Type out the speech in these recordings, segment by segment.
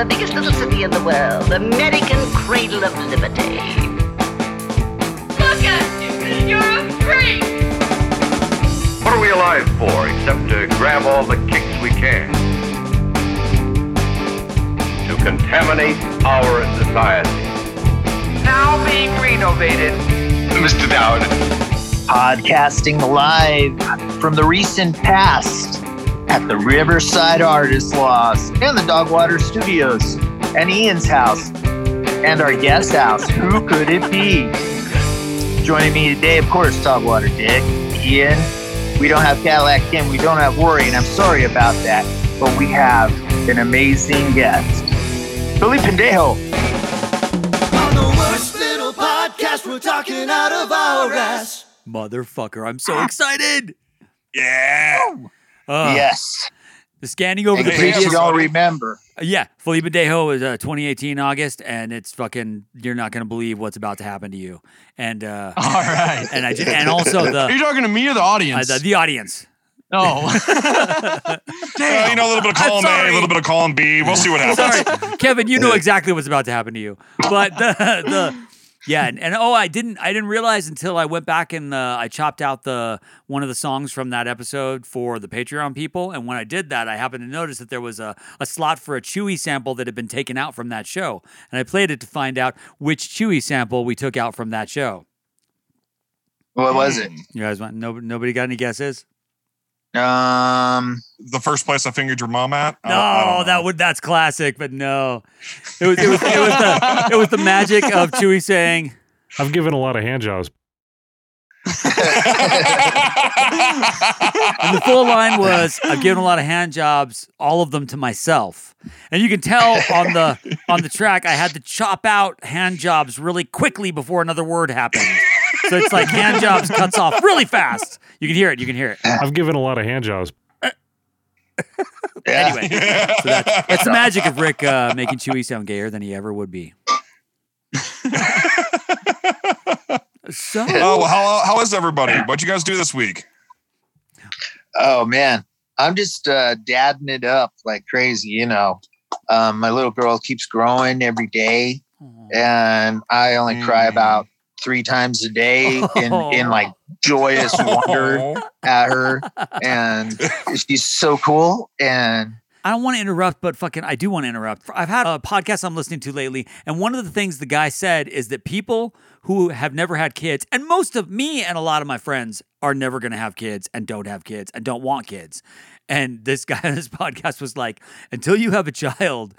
the biggest little city in the world, American cradle of liberty. Look at you. You're a freak. What are we alive for except to grab all the kicks we can? To contaminate our society. Now being renovated. Mr. Dowd. Podcasting live from the recent past at the Riverside Artist Loft and the Dogwater Studios and Ian's house and our guest house. Who could it be? Joining me today, of course, Dogwater Dick, Ian. We don't have Cadillac Kim, we don't have Rory, and I'm sorry about that, but we have an amazing guest. Billy Pendejo. Talking out of our ass. Motherfucker, I'm so excited. Yeah. Uh, yes. The scanning over In the Hey, previous. you don't remember. Uh, yeah, Felipe Dejo is uh, 2018 August, and it's fucking. You're not gonna believe what's about to happen to you, and uh, All right. and I ju- and also Are the you talking to me or the uh, audience? the, the audience. oh. Uh, you know, a little bit of I'm column A, a little bit of column B. We'll see what happens. Sorry, Kevin, you know exactly what's about to happen to you, but the the. Yeah, and, and oh, I didn't I didn't realize until I went back and uh, I chopped out the one of the songs from that episode for the Patreon people, and when I did that, I happened to notice that there was a, a slot for a Chewy sample that had been taken out from that show, and I played it to find out which Chewy sample we took out from that show. What was it? You guys want nobody nobody got any guesses? Um, The first place I fingered your mom at? No, I that would that's classic, but no, it was it was it was the it was the magic of Chewy saying. I've given a lot of hand jobs. And the full line was I've given a lot of hand jobs, all of them to myself. And you can tell on the on the track I had to chop out hand jobs really quickly before another word happened. So it's like hand jobs cuts off really fast. You can hear it, you can hear it. I've given a lot of hand jobs. Anyway, so that's, that's the magic of Rick uh, making Chewy sound gayer than he ever would be. So Oh, well, how, how is everybody? What'd you guys do this week? Oh man, I'm just uh, dadding it up like crazy. You know, um, my little girl keeps growing every day, and I only cry Mm. about three times a day in in like joyous wonder Oh, at her, and she's so cool. And I don't want to interrupt, but fucking, I do want to interrupt. I've had a podcast I'm listening to lately, and one of the things the guy said is that people who have never had kids, and most of me and a lot of my friends are never going to have kids and don't have kids and don't want kids. And this guy on this podcast was like, until you have a child,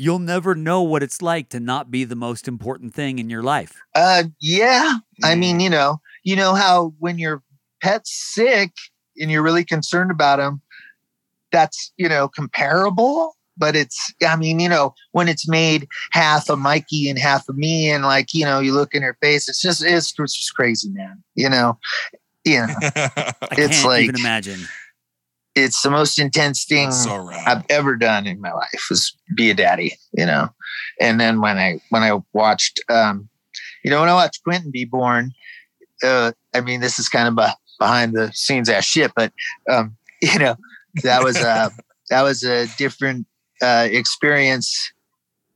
you'll never know what it's like to not be the most important thing in your life. uh, yeah, I mean, you know, you know how when your pet's sick and you're really concerned about him, that's you know comparable but it's i mean you know when it's made half of mikey and half of me and like you know you look in her face it's just it's, it's just crazy man you know you know I It's can't like- even imagine. It's the most intense thing. I've ever done in my life was be a daddy, you know. And then when I when I watched, um, you know, when I watched Quentin be born, uh, I mean, this is kind of a behind the scenes ass shit, but um, you know, that was a that was a different uh, experience,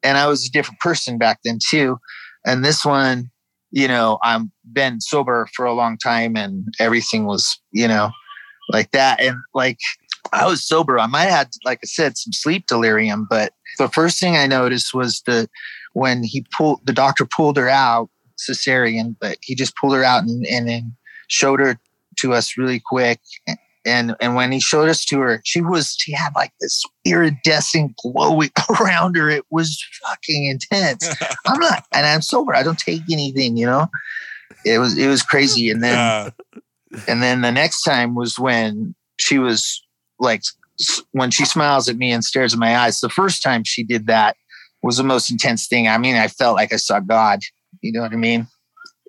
and I was a different person back then too. And this one, you know, I'm been sober for a long time, and everything was, you know, like that, and like I was sober. I might have had, like I said, some sleep delirium, but the first thing I noticed was the when he pulled the doctor pulled her out cesarean, but he just pulled her out and, and then showed her to us really quick. And and when he showed us to her, she was she had like this iridescent glowing around her. It was fucking intense. I'm not, and I'm sober. I don't take anything, you know. It was it was crazy. And then Yeah. And then the next time was when she was like, when she smiles at me and stares in my eyes. The first time she did that was the most intense thing. I mean, I felt like I saw God. You know what I mean?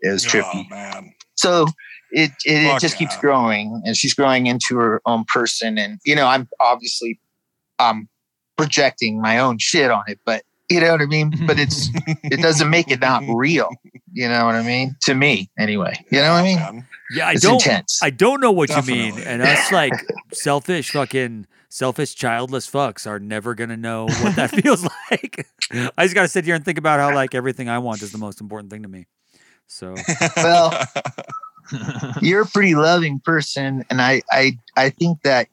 It was Oh, trippy. man. So it it, it just keeps growing, and she's growing into her own person. And you know, I'm obviously um projecting my own shit on it, but You know what I mean? But it's it doesn't make it not real. You know what I mean? To me, anyway. You know what I mean? Um, yeah, I It's don't. intense. I don't know what you mean, and us like selfish, fucking selfish, childless fucks are never gonna know what that feels like. I just gotta sit here and think about how like everything I want is the most important thing to me. So Well, you're a pretty loving person, and I I I think that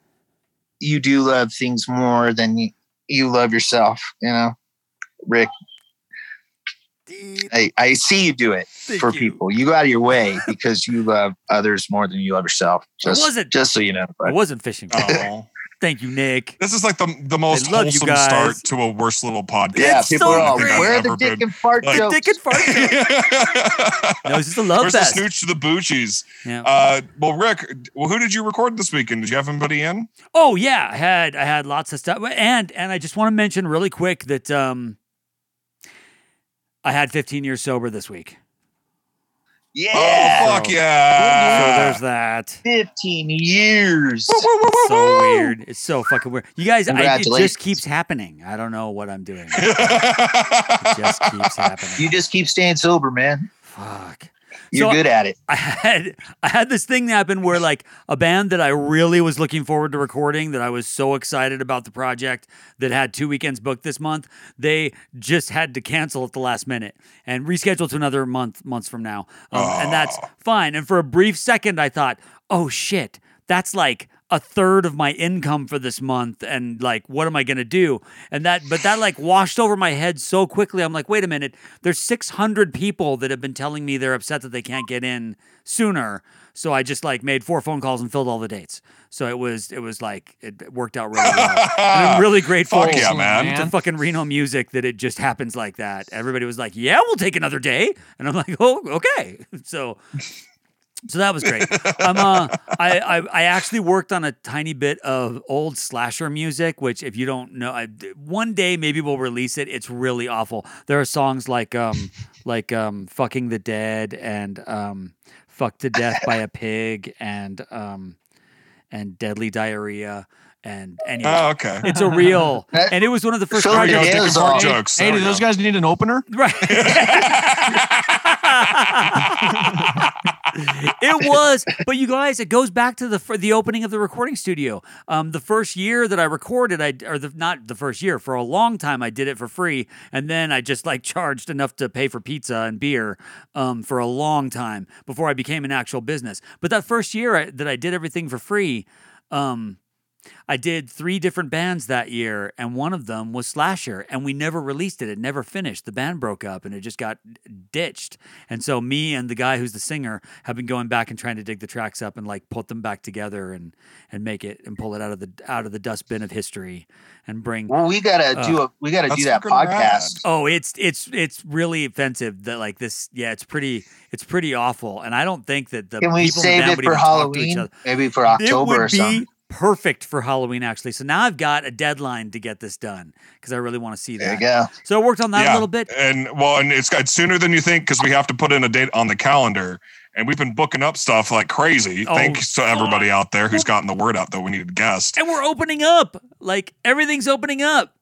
you do love things more than you, you love yourself. You know, Rick. I, I see you do it Thank for you. people. You go out of your way because you love others more than you love yourself. I wasn't- just so you know. I wasn't fishing. Oh. Thank you, Nick. This is like the the most love wholesome start to a worst little podcast. yeah, It's people so are all great. where are the dick been. and fart Like- jokes? Dick and fart. joke. no, it's just a love Where's fest. the snooch to the boochies? Yeah. Uh, well, Rick, well, who did you record this weekend? Did you have anybody in? Oh yeah, I had I had lots of stuff, and and I just want to mention really quick that um, I had 15 years sober this week. Yeah, Oh, fuck So yeah! there's that. 15 years. It's so weird. It's so fucking weird. You guys, I, it just keeps happening. I don't know what I'm doing. It just keeps happening. You just keep staying sober, man. Fuck. You're So- good at it. I had I had this thing happen where like a band that I really was looking forward to recording that I was so excited about the project that had two weekends booked this month they just had to cancel at the last minute and reschedule to another month months from now. Um, and that's fine. And for a brief second I thought oh shit. That's like a third of my income for this month and like what am i going to do? And that but that like washed over my head so quickly. I'm like wait a minute. There's 600 people that have been telling me they're upset that they can't get in sooner. So i just like made four phone calls and filled all the dates. So it was it was like it worked out really well. And i'm really grateful Fuck yeah, man. to fucking reno music that it just happens like that. Everybody was like yeah we'll take another day. And i'm like oh okay. So so that was great. I'm uh, I, I I actually worked on a tiny bit of old slasher music, which if you don't know, I, one day maybe we'll release it. It's really awful. There are songs like um like um fucking the dead and um fucked to death by a pig and um and deadly diarrhea and anyway. Oh, okay. It's a real, and it was one of the first Fill projects. ears Fart off. jokes. Hey, do those guys need an opener? Right. it was, but you guys, it goes back to the the opening of the recording studio. Um, the first year that I recorded, I or the not the first year for a long time, I did it for free, and then I just like charged enough to pay for pizza and beer um, for a long time before I became an actual business. But that first year I, that I did everything for free. Um, I did three different bands that year, and one of them was Slasher, and we never released it. It never finished. The band broke up, and it just got ditched. And so me and the guy who's the singer have been going back and trying to dig the tracks up and like put them back together and and make it and pull it out of the out of the dustbin of history and bring. Well, we gotta uh, do a we gotta do that fucking rad. podcast. Oh, it's it's it's really offensive that like this. Yeah, it's pretty it's pretty awful, and I don't think that the Can we people in the save band it for even talk to each Halloween? other Maybe for it October would or be something. Perfect for Halloween, actually. So now I've got a deadline to get this done because I really want to see There that. you go. So I worked on that a little bit. And well, and it's got sooner than you think because we have to put in a date on the calendar. And we've been booking up stuff like crazy. Oh, Thanks to everybody out there who's gotten the word out that we needed guests. And we're opening up. Like everything's opening up.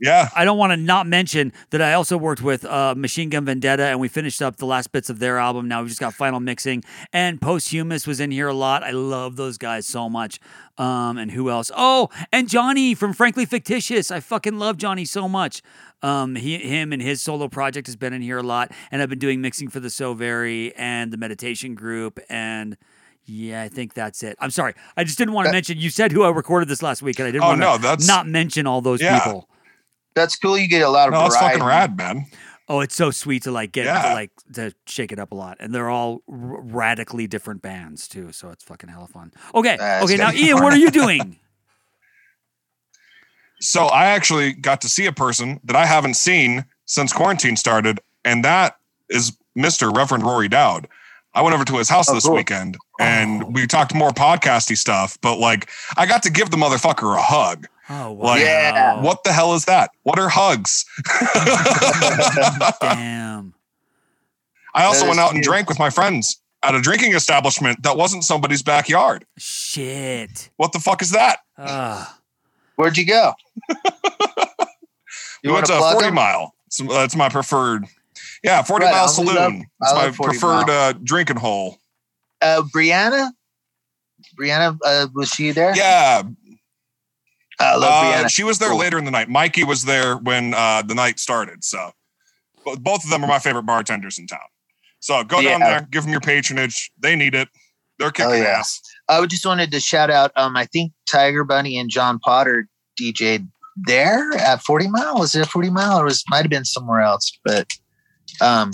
Yeah. I don't want to not mention that I also worked with uh, Machine Gun Vendetta and we finished up the last bits of their album. Now we just got final mixing. And Posthumous was in here a lot. I love those guys so much. Um, and who else? Oh, and Johnny from Frankly Fictitious. I fucking love Johnny so much. Um, he, him and his solo project has been in here a lot. And I've been doing mixing for the So Very and the meditation group. And yeah, I think that's it. I'm sorry. I just didn't want to mention. You said who I recorded this last week, and I didn't Oh, want to no, that's- not mention all those Yeah. people. That's cool. You get a lot of No, that's fucking rad, man. Oh, it's so sweet to like get to like to shake it up a lot, and they're all r- radically different bands too. So it's fucking hella fun. Okay, That's okay. Now, Ian, what are you doing? So I actually got to see a person that I haven't seen since quarantine started, and that is Mr. Reverend Rory Dowd. I went over to his house Oh, this cool. weekend and Oh. we talked more podcasty stuff, but like I got to give the motherfucker a hug. Oh, wow. Like, Yeah. What the hell is that? What are hugs? Damn. I also went is out and drank with my friends at a drinking establishment that wasn't somebody's backyard. Shit. What the fuck is that? Ugh. Where'd you go? We went wanna 40 them? Mile. It's, uh, it's my preferred. Yeah, 40 Right, Mile I Saloon. I it's love my preferred uh, drinking hole. Uh, Brianna, Brianna, uh, was she there? Yeah, I love uh, she was there Cool. later in the night. Mikey was there when uh, the night started. So bo- both of them are my favorite bartenders in town. So go down there, give them your patronage. They need it. They're kicking Oh, yeah. ass. I just wanted to shout out. Um, I think Tiger Bunny and John Potter DJ'd there at 40 Mile. Was it 40 Mile or was it might have been somewhere else? But um,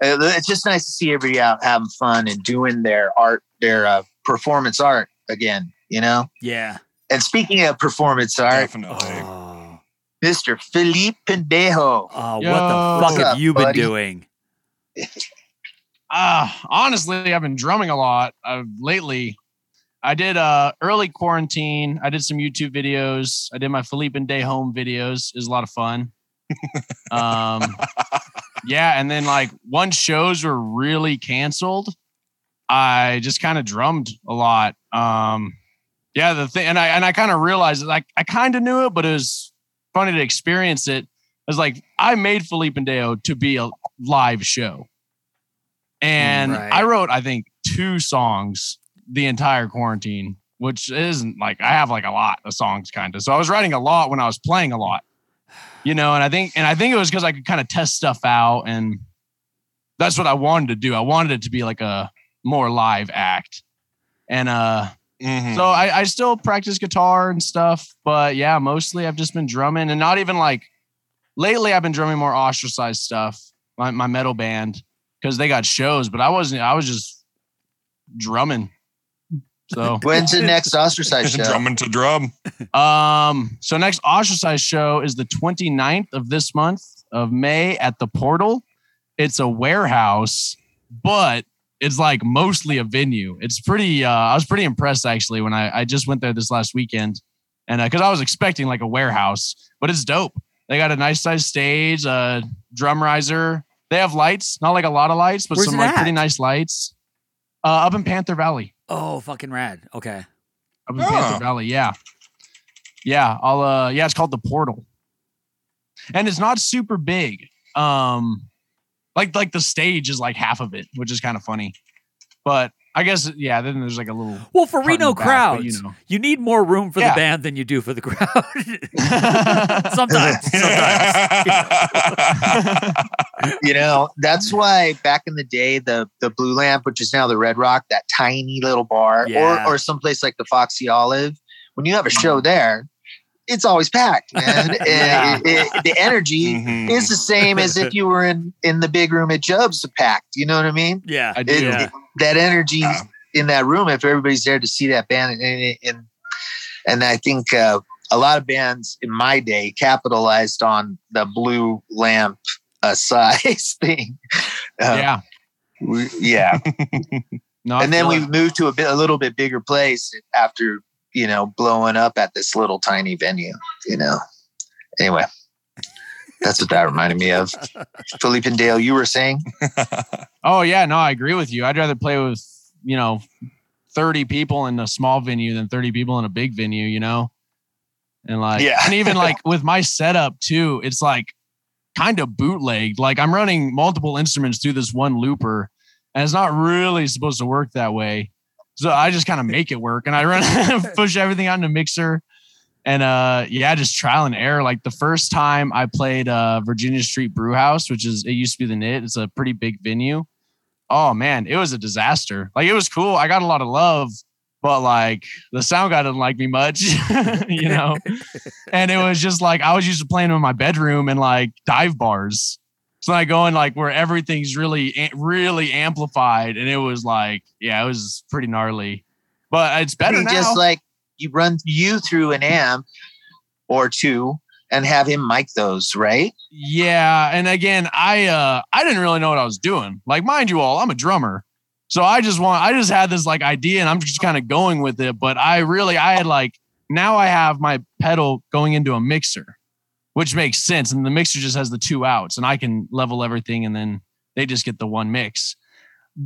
it's just nice to see everybody out having fun and doing their art, their uh, performance art again. You know. Yeah. And speaking of performance art, Definitely. Oh, Mr. Felipe Pendejo. oh Yo. what the fuck What's have up, you been buddy? doing? Ah, honestly, I've been drumming a lot uh, lately. I did uh early quarantine. I did some YouTube videos. I did my Felipe Pendejo home videos. It was a lot of fun. um, yeah, and then like once shows were really canceled, I just kind of drummed a lot. Um, yeah, the thing, and I and I kind of realized like I kind of knew it, but it was funny to experience it. I was like, I made Felipe Pendejo to be a live show. And Right. I wrote, I think, two songs the entire quarantine, which isn't like I have like a lot of songs kind of. So I was writing a lot when I was playing a lot. You know, and I think and I think it was because I could kind of test stuff out and that's what I wanted to do. I wanted it to be like a more live act. And uh Mhm. so I, I still practice guitar and stuff, but yeah, mostly I've just been drumming and not even like lately I've been drumming more ostracized stuff, my, my metal band, because they got shows, but I wasn't, I was just drumming. So When's the next ostracized show? drumming to drum. um so next ostracized show is the 29th of this month of May at the portal. It's a warehouse, but it's like mostly a venue. It's pretty uh I was pretty impressed actually when I I just went there this last weekend and uh, cuz I was expecting like a warehouse, but it's dope. They got a nice size stage, a drum riser. They have lights, not like a lot of lights, but Where's some it like pretty nice lights. Uh up in Panther Valley. Oh, fucking rad. Okay. Up in Oh. Panther Valley, yeah. Yeah, I'll uh yeah, it's called the portal. And it's not super big. Um like like the stage is like half of it, which is kind of funny. But I guess yeah, then there's like a little Well, for Reno the back, crowds, you you, know. need more room for Yeah. the band than you do for the crowd. sometimes. sometimes. you know that's why back in the day the the blue lamp which is now the red rock that tiny little bar Yeah. or or someplace like the foxy olive when you have a show mm-hmm. there it's always packed man And Yeah. it- it- the energy Mhm. is the same as if you were in in the big room at jubs packed you know what i mean Yeah. I do. It- Yeah. that energy Yeah. in that room if everybody's there to see that band and and, and i think uh, a lot of bands in my day capitalized on the blue lamp uh, size thing Uh, yeah. we- yeah No, and then we moved to a bit a little bit bigger place after you know blowing up at this little tiny venue you know anyway that's what that reminded me of Felipe Pendejo you were saying Oh yeah, no, I agree with you. I'd rather play with, you know, 30 people in a small venue than 30 people in a big venue, you know? And like Yeah. and even like with my setup too, it's like kind of bootlegged. Like I'm running multiple instruments through this one looper and it's not really supposed to work that way. So I just kind of make it work and I run push everything out in mixer. And uh yeah, just trial and error. Like the first time I played uh Virginia Street Brew House, which is it used to be the knit, it's a pretty big venue. Oh man, it was a disaster. Like it was cool. I got a lot of love, but like the sound guy didn't like me much, you know. and it was just like I was used to playing in my bedroom and like dive bars. So I go in like where everything's really really amplified, and it was like, yeah, it was pretty gnarly. But it's better now. just like you run you through an amp or two and have him mic those right Yeah, and again, I uh I didn't really know what I was doing. Like, mind you all, I'm a drummer. So I just want I just had this like idea and I'm just kind of going with it. But I really I had like now I have my pedal going into a mixer, which makes sense. And the mixer just has the two outs, and I can level everything and then they just get the one mix.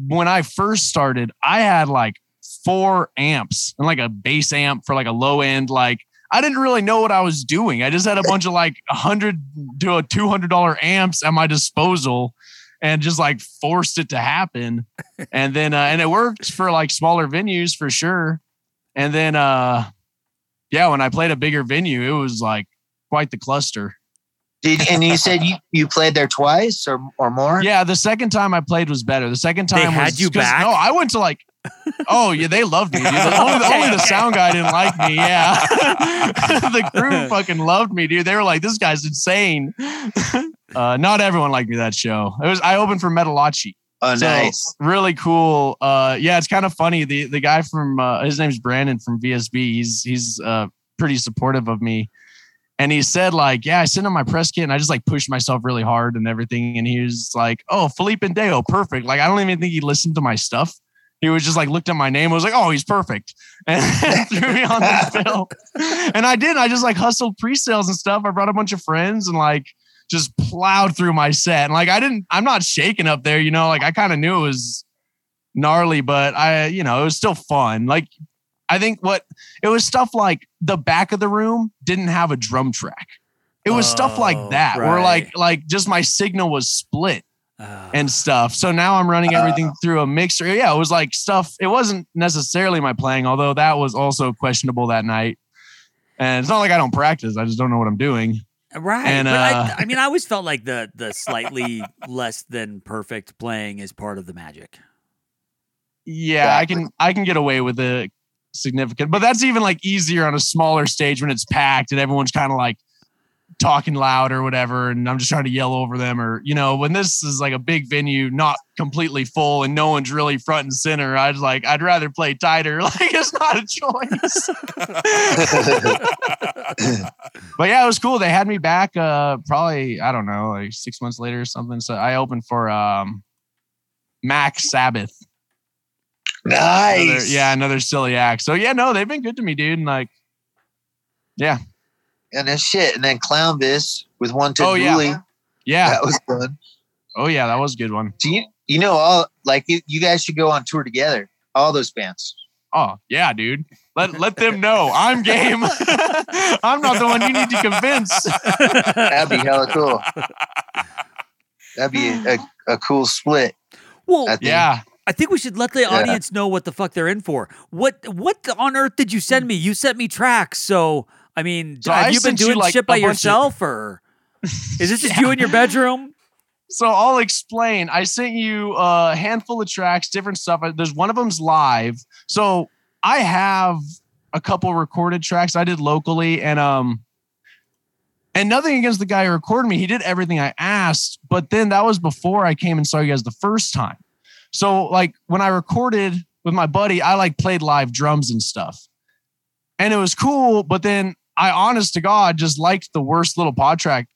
When I first started, I had like four amps and like a bass amp for like a low end, like I didn't really know what I was doing. I just had a bunch of like a hundred to a two hundred dollar amps at my disposal, and just like forced it to happen. And then uh, and it worked for like smaller venues for sure. And then uh, yeah, when I played a bigger venue, it was like quite the cluster. Did and you said you, you played there twice or or more? Yeah, the second time I played was better. The second time They time had was you 'cause- back? No, I went to like. Oh yeah, they loved me. Dude. The- only, the, only the sound guy didn't like me. Yeah, the crew fucking loved me, dude. They were like, "This guy's insane." uh, not everyone liked me that show. It was I opened for Metalachi. Oh, So, nice. really cool. Uh, yeah, it's kind of funny. The the guy from uh, his name's Brandon from VSB. He's he's uh, pretty supportive of me, and he said like, yeah, I sent him my press kit, and I just like pushed myself really hard and everything. And he was like, oh, Felipe Deo, perfect. Like I don't even think he listened to my stuff. He was just like looked at my name, was like, oh, he's perfect, and threw me on the bill. And I did. I just like hustled pre-sales and stuff. I brought a bunch of friends and like just plowed through my set. And like I didn't, I'm not shaking up there, you know, like I kind of knew it was gnarly, but I, you know, it was still fun. Like I think what it was stuff like the back of the room didn't have a drum track. It was stuff Oh, like that where like like just my signal was split Uh, and stuff. So now I'm running everything through a mixer. Yeah, it was like stuff. It wasn't necessarily my playing, although that was also questionable that night. And it's not like I don't practice. I just don't know what I'm doing. right. and, but uh, I, I mean, I always felt like the the slightly less than perfect playing is part of the magic. Yeah, I can I can get away with it significant, but that's even like easier on a smaller stage when it's packed and everyone's kind of like talking loud or whatever, and I'm just trying to yell over them, or you know, when this is like a big venue, not completely full, and no one's really front and center. I'd like I'd rather play tighter. Like it's not a choice. but yeah, it was cool. They had me back uh probably, I don't know, like six months later or something. So I opened for um Mac Sabbath. Another- Nice. yeah, another silly act. So yeah, no, they've been good to me, dude. And like, yeah, And then shit. And then Clownvis with one to Oh, yeah. Yeah. That was good. Oh yeah, that was a good one. Do you you know all like you, you guys should go on tour together. All those bands. Oh yeah, dude. Let let them know I'm game. I'm not the one you need to convince. That'd be hella cool. That'd be a, a, a cool split. Well, yeah. I think we should let the audience know what the fuck they're in for. What what on earth did you send me? You sent me tracks, so I mean, So have I you been sent you, doing like, shit by bunch of- yourself, or is this just you in your bedroom? So I'll explain. I sent you a handful of tracks, different stuff. There's one of them's live. So I have a couple recorded tracks I did locally, and um, and nothing against the guy who recorded me. He did everything I asked, but then that was before I came and saw you guys the first time. So like when I recorded with my buddy, I like played live drums and stuff, and it was cool. But then I, honest to God, just liked the worst little pod track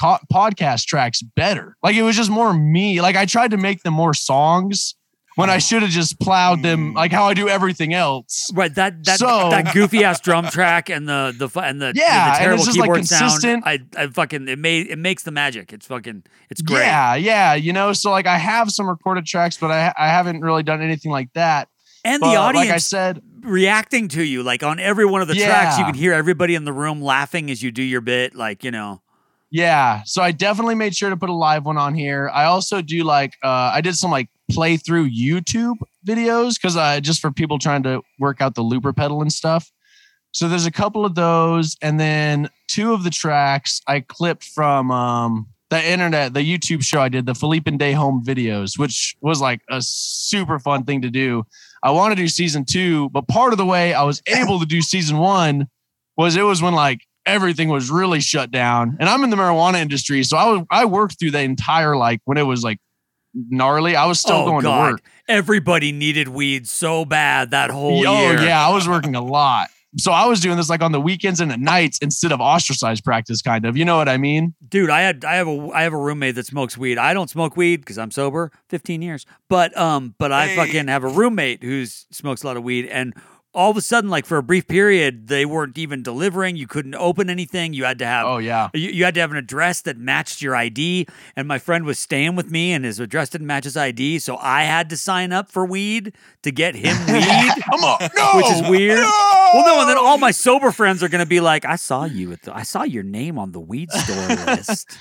podcast tracks better. Like it was just more me. Like I tried to make them more songs when I should have just plowed them hmm. like how I do everything else. Right, that that So- that goofy ass drum track and the the and the, Yeah, the and terrible it's just, like, keyboard sound. consistent. I, I fucking it made it makes the magic. It's fucking it's great. Yeah, yeah, you know. So like I have some recorded tracks, but I I haven't really done anything like that. and But the audience like I said, reacting to you like on every one of the tracks you can hear everybody in the room laughing as you do your bit like you know Yeah. So I definitely made sure to put a live one on here. I also do like uh I did some like playthrough YouTube videos because I just for people trying to work out the looper pedal and stuff. So there's a couple of those, and then two of the tracks I clipped from um the internet, the YouTube show I did, the Felipe Pendejo Home videos, which was like a super fun thing to do. I want to do season two, but part of the way I was able to do season one was it was when like everything was really shut down. And I'm in the marijuana industry, so I was I worked through the entire like when it was like gnarly. I was still oh going god to work. everybody needed weed so bad that whole oh year yeah, I was working a lot. So I was doing this like on the weekends and at nights instead of ostracized practice, kind of. You know what I mean? dude i had i have a i have a roommate that smokes weed i don't smoke weed because i'm sober 15 years but um but i Hey. fucking have a roommate who smokes a lot of weed and all of a sudden, like for a brief period, they weren't even delivering. You couldn't open anything. You had to have Oh yeah. you, you had to have an address that matched your ID. And my friend was staying with me, and his address didn't match his ID, so I had to sign up for weed to get him weed. Come on. No. Which is weird. No! Well, no, and then all my sober friends are going to be like, "I saw you at the, I saw your name on the weed store list,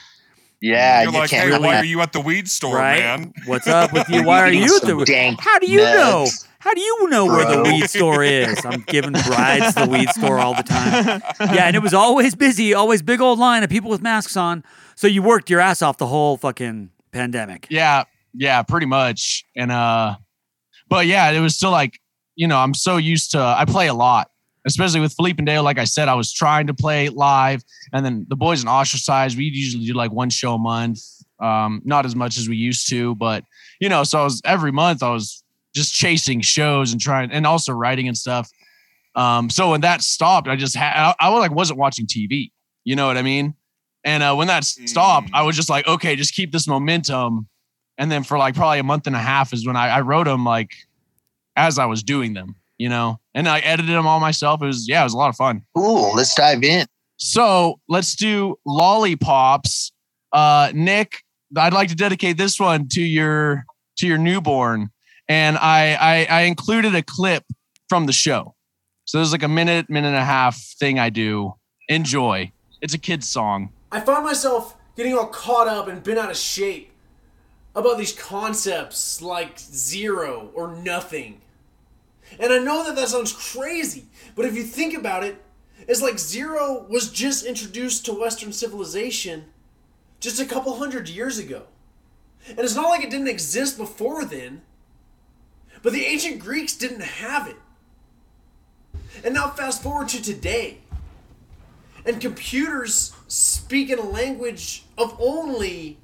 Yeah, You're you like, can't hey, why are you at the weed store, right? man? What's up with you? Why are you at the? How do you know? How do you know where the weed store is? I'm giving brides the weed store all the time. Yeah, and it was always busy, always big old line of people with masks on. So you worked your ass off the whole fucking pandemic. Yeah, yeah, pretty much. And uh but yeah, it was still like, you know, I'm so used to I play a lot, especially with Felipe Pendejo. Like I said, I was trying to play live, and then the boys in ostracized. We usually do like one show a month. Um, not as much as we used to, but you know, so I was every month I was just chasing shows and trying and also writing and stuff. Um, so when that stopped, I just had I, I like wasn't watching TV. You know what I mean? And uh, when that stopped, I was just like, okay, just keep this momentum. And then for like probably a month and a half is when I, I wrote them like as I was doing them, you know, and I edited them all myself. It was, yeah, it was a lot of fun. Cool. Let's dive in. So let's do lollipops. Uh, Nick, I'd like to dedicate this one to your to your newborn, and I I, I included a clip from the show. So there's like a minute, minute and a half thing I do. Enjoy. It's a kid's song. I found myself getting all caught up and bent out of shape about these concepts like zero or nothing. And I know that that sounds crazy, but if you think about it, it's like zero was just introduced to Western civilization just a couple hundred years ago. And it's not like it didn't exist before then, but the ancient Greeks didn't have it. And now, fast forward to today and computers speak in a language of only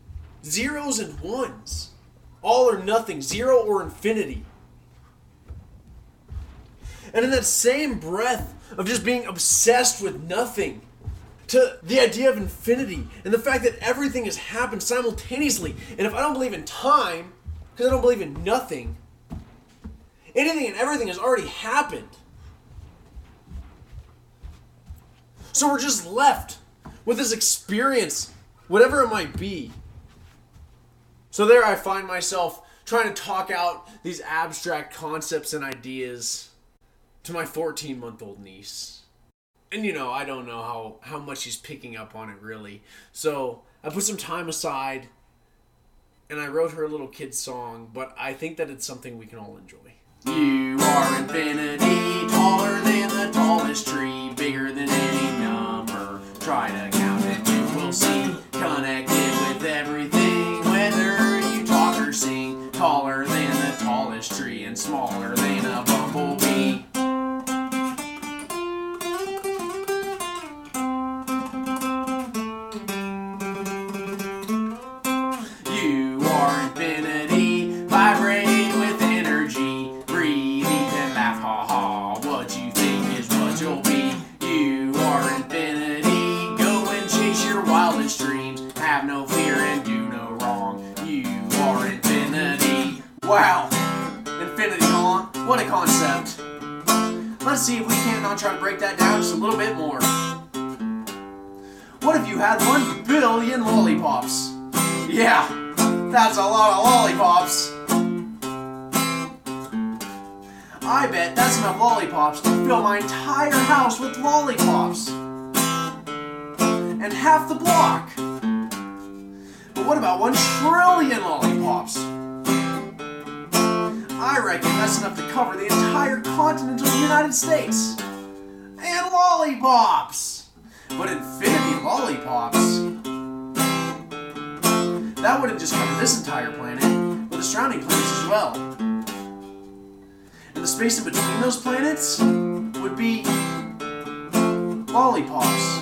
zeros and ones all or nothing zero or infinity and in that same breath of just being obsessed with nothing to the idea of infinity and the fact that everything has happened simultaneously and if i don't believe in time because i don't believe in nothing anything and everything has already happened So we're just left with this experience, whatever it might be. So there I find myself trying to talk out these abstract concepts and ideas to my 14 month old niece. And you know, I don't know how, how much she's picking up on it really. So I put some time aside and I wrote her a little kid song, but I think that it's something we can all enjoy. You are infinity, taller than the tallest tree, bigger than any number. Try to count it, you will see. Connected with everything, whether you talk or sing. Taller than the tallest tree, and smaller than a bumblebee. Wow, infinity, huh? What a concept. Let's see if we can now try to break that down just a little bit more. What if you had one billion lollipops? Yeah, that's a lot of lollipops. I bet that's enough lollipops to fill my entire house with lollipops. And half the block. But what about one trillion lollipops? I reckon that's enough to cover the entire continent of the United States. And lollipops! But infinity lollipops. That wouldn't just cover this entire planet, but the surrounding planets as well. And the space in between those planets would be lollipops.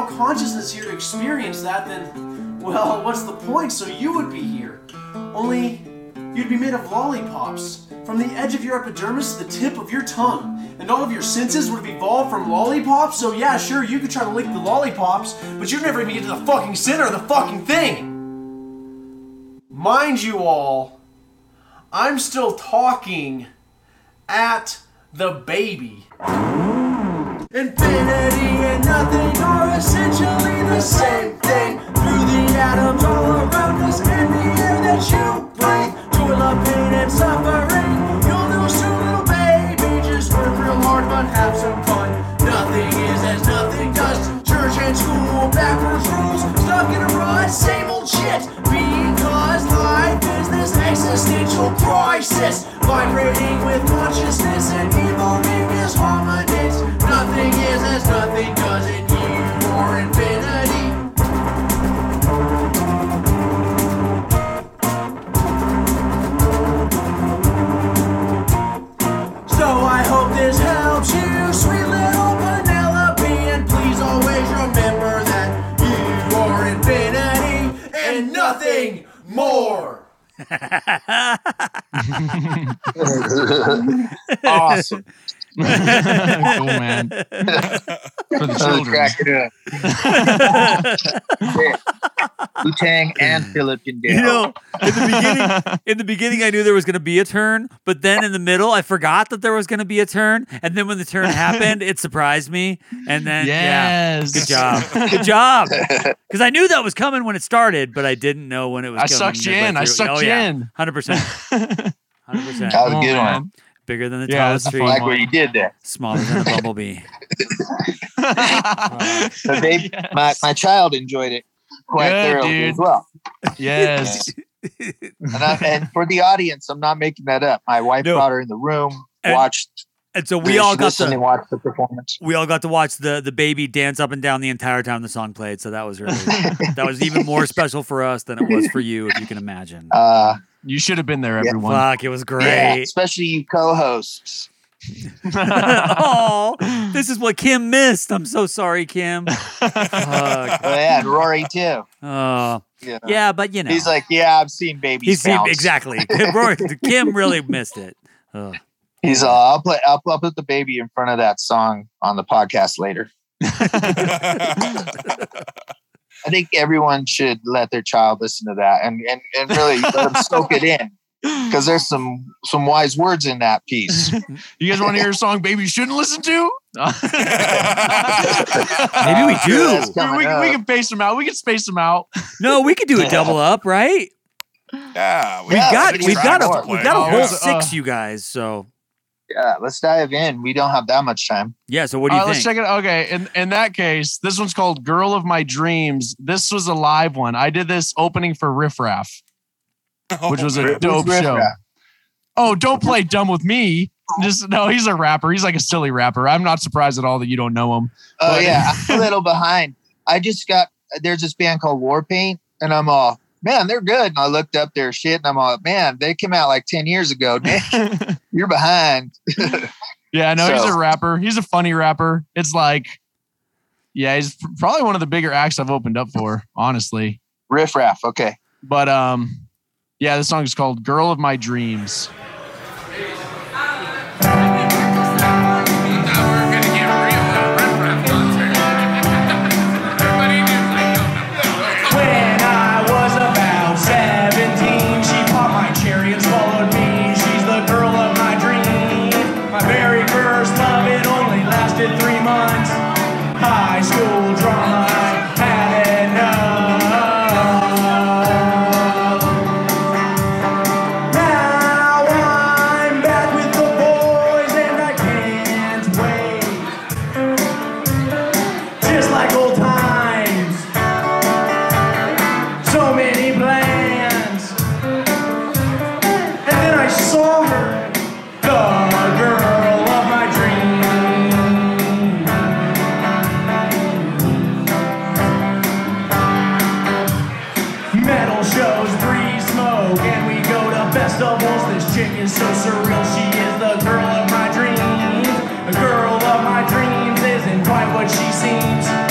Without consciousness here to experience that, then, well, what's the point? So you would be here. Only you'd be made of lollipops. From the edge of your epidermis to the tip of your tongue. And all of your senses would have evolved from lollipops, so yeah, sure, you could try to lick the lollipops, but you'd never even get to the fucking center of the fucking thing! mind you all, I'm still talking at the baby. Infinity and nothing are essentially the same thing. Through the atoms all around us and the air that you breathe. Toil, of pain, and suffering. You'll lose soon, little baby. Just work real hard, but have some fun. Nothing is as nothing does. Church and school, backwards rules. Stuck in a rut, same old shit. Because life is this existential crisis. Vibrating with consciousness and evolving as hominids. Nothing is as nothing does in you or infinity. So I hope this helps you, sweet little Penelope, and please always remember that you are infinity and nothing more. awesome. Cool, man. For the I was children. cracking up. Wu Tang and Philip Dale. You know, in the beginning, in the beginning, I knew there was going to be a turn, but then in the middle, I forgot that there was going to be a turn, and then when the turn happened, it surprised me. And then, yeah, Yes. good job, good job, because I knew that was coming when it started, but I didn't know when it was. I coming sucked you in. I sucked oh, you yeah. in. Hundred percent, hundred percent. That was a good on, one. Man. Bigger than the Yeah, tallest that's a tree, like where you did that. smaller than a bumblebee. But they, my, my child enjoyed it quite Good, thoroughly dude. as well. yes. And, I, and for the audience, I'm not making that up. My wife No. brought her in the room, And- watched. And so we all got to watch the performance. we all got to watch the the baby dance up and down the entire time the song played. So that was really that was even more special for us than it was for you, if you can imagine. Uh, You should have been there, Yeah, everyone. Fuck, it was great. yeah, great. especially you co-hosts. oh, this is what Kim missed. I'm so sorry, Kim. Fuck. Oh, yeah, and Rory too. Oh, Yeah. yeah, but you know, He's like, yeah, I've seen babies he's seen, exactly. Rory, Kim really missed it. Ugh. He's, uh, I'll play, I'll, I'll put the baby in front of that song on the podcast later. I think everyone should let their child listen to that and and, and really let them soak it in because there's some some wise words in that piece. You guys want to hear a song baby shouldn't listen to? Maybe we do. That's we, we, we can space them out. We can space them out. No, we could do a double up, right? yeah, We've Yeah, got six we've got a we've got a play. whole Oh, six, uh, you guys. So yeah, let's dive in. We don't have that much time. yeah. So what do you think? let's check it. Okay, in in that case, this one's called "Girl of My Dreams." This was a live one. I did this opening for Riff Raff, which was a dope Riff show. Raff? Oh, don't play dumb with me. Just no, he's a rapper. He's like a silly rapper. I'm not surprised at all that you don't know him. Oh But- yeah, I'm a little behind. I just got there's this band called Warpaint, and I'm all man, they're good. And I looked up their shit, and I'm like, man, they came out like ten years ago. Nick, you're behind. Yeah, no, he's So- a rapper. He's a funny rapper. It's like, yeah, he's probably one of the bigger acts I've opened up for, honestly. Riff Raff. Okay. But um, yeah, the song is called "Girl of My Dreams." Festivals. This chick is so surreal, she is the girl of my dreams. The girl of my dreams isn't quite what she seems.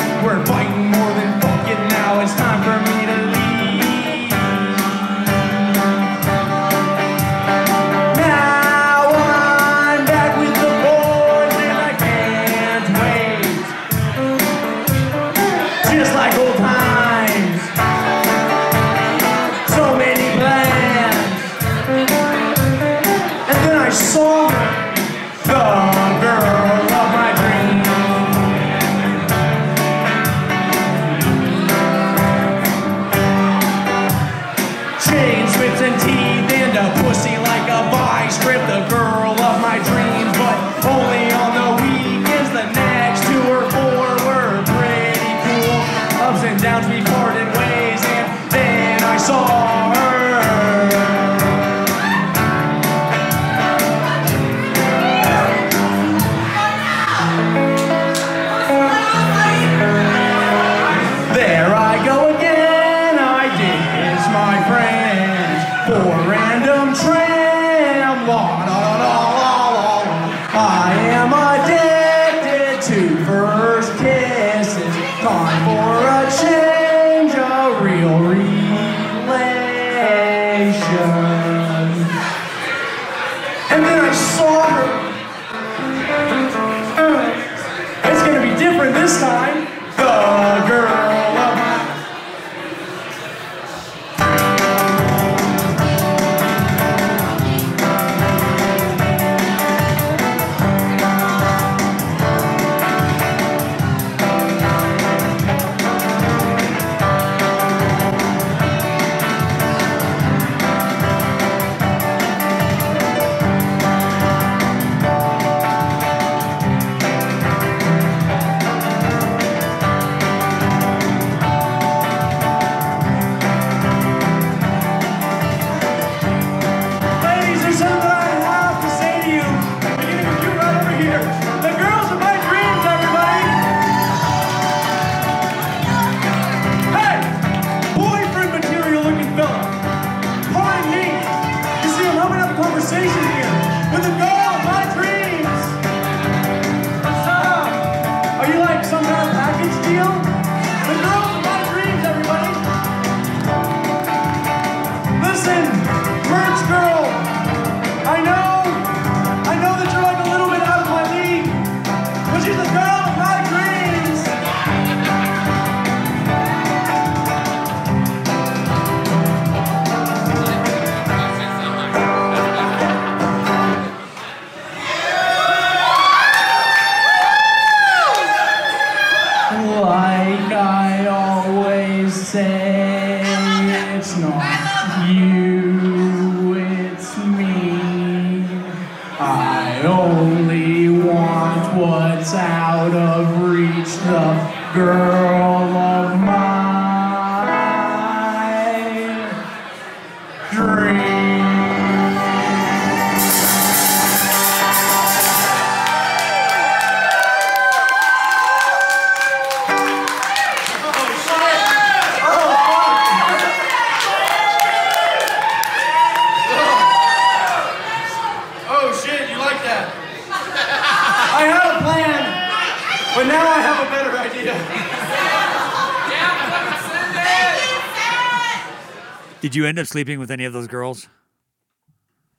Did you end up sleeping with any of those girls?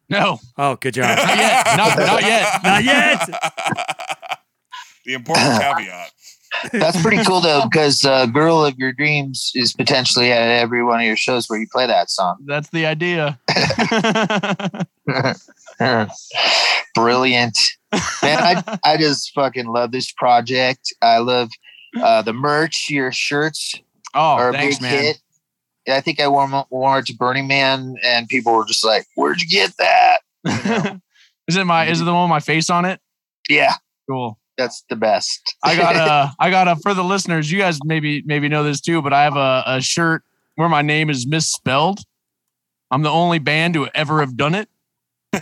No. Oh, good job. Not yet. Not, not yet. Not yet. The important caveat. That's pretty cool though, because uh, "Girl of Your Dreams" is potentially at every one of your shows where you play that song. That's the idea. Brilliant, man! I I just fucking love this project. I love uh, the merch. Your shirts Oh, are a thanks, big man. hit. Yeah, I think I wore, 'em- wore it to Burning Man, and people were just like, "Where'd you get that?" is it my? Is it the one with my face on it? Yeah, Cool. that's the best. I got a. I got a. For the listeners, you guys maybe maybe know this too, but I have a, a shirt where my name is misspelled. I'm the only band to ever have done it.